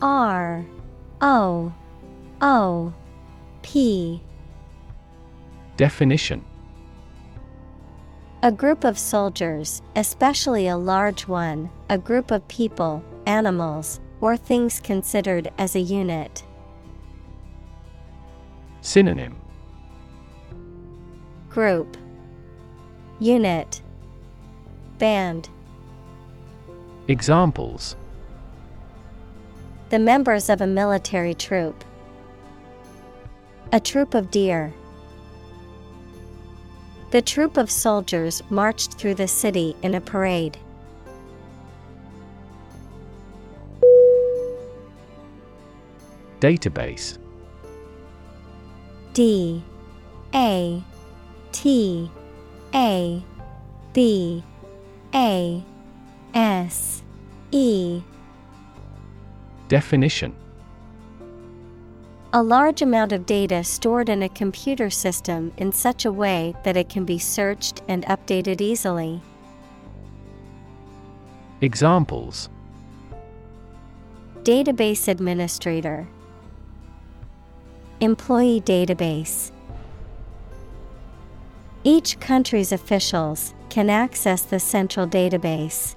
Speaker 1: R O O P.
Speaker 2: Definition.
Speaker 1: A group of soldiers, especially a large one, a group of people, animals, or things considered as a unit.
Speaker 2: Synonym.
Speaker 1: Group. Unit. Band
Speaker 2: Examples.
Speaker 1: The members of a military troop. A troop of deer. The troop of soldiers marched through the city in a parade.
Speaker 2: Database.
Speaker 1: D. A. T. A. B. A S E.
Speaker 2: Definition.
Speaker 1: A large amount of data stored in a computer system in such a way that it can be searched and updated easily.
Speaker 2: Examples.
Speaker 1: Database Administrator. Employee Database. Each country's officials can access the central database.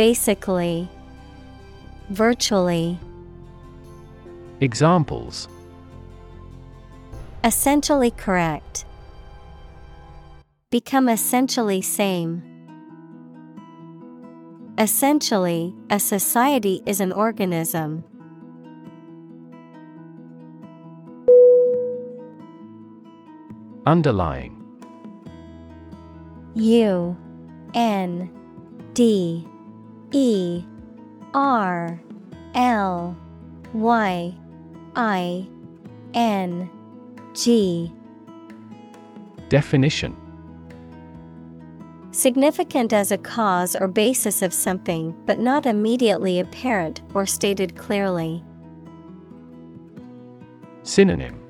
Speaker 1: Basically, Virtually,
Speaker 2: Examples
Speaker 1: Essentially correct. Become essentially same. Essentially, a society is an organism.
Speaker 2: Underlying
Speaker 1: U N D E R L Y I N G.
Speaker 2: Definition.
Speaker 1: Significant as a cause or basis of something, but not immediately apparent or stated clearly.
Speaker 2: Synonym.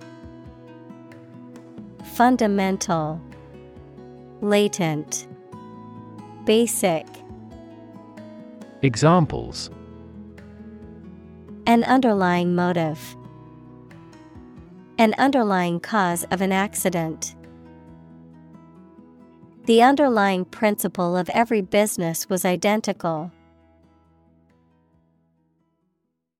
Speaker 1: Fundamental, Latent, Basic.
Speaker 2: Examples
Speaker 1: An underlying motive. An underlying cause of an accident. The underlying principle of every business was identical.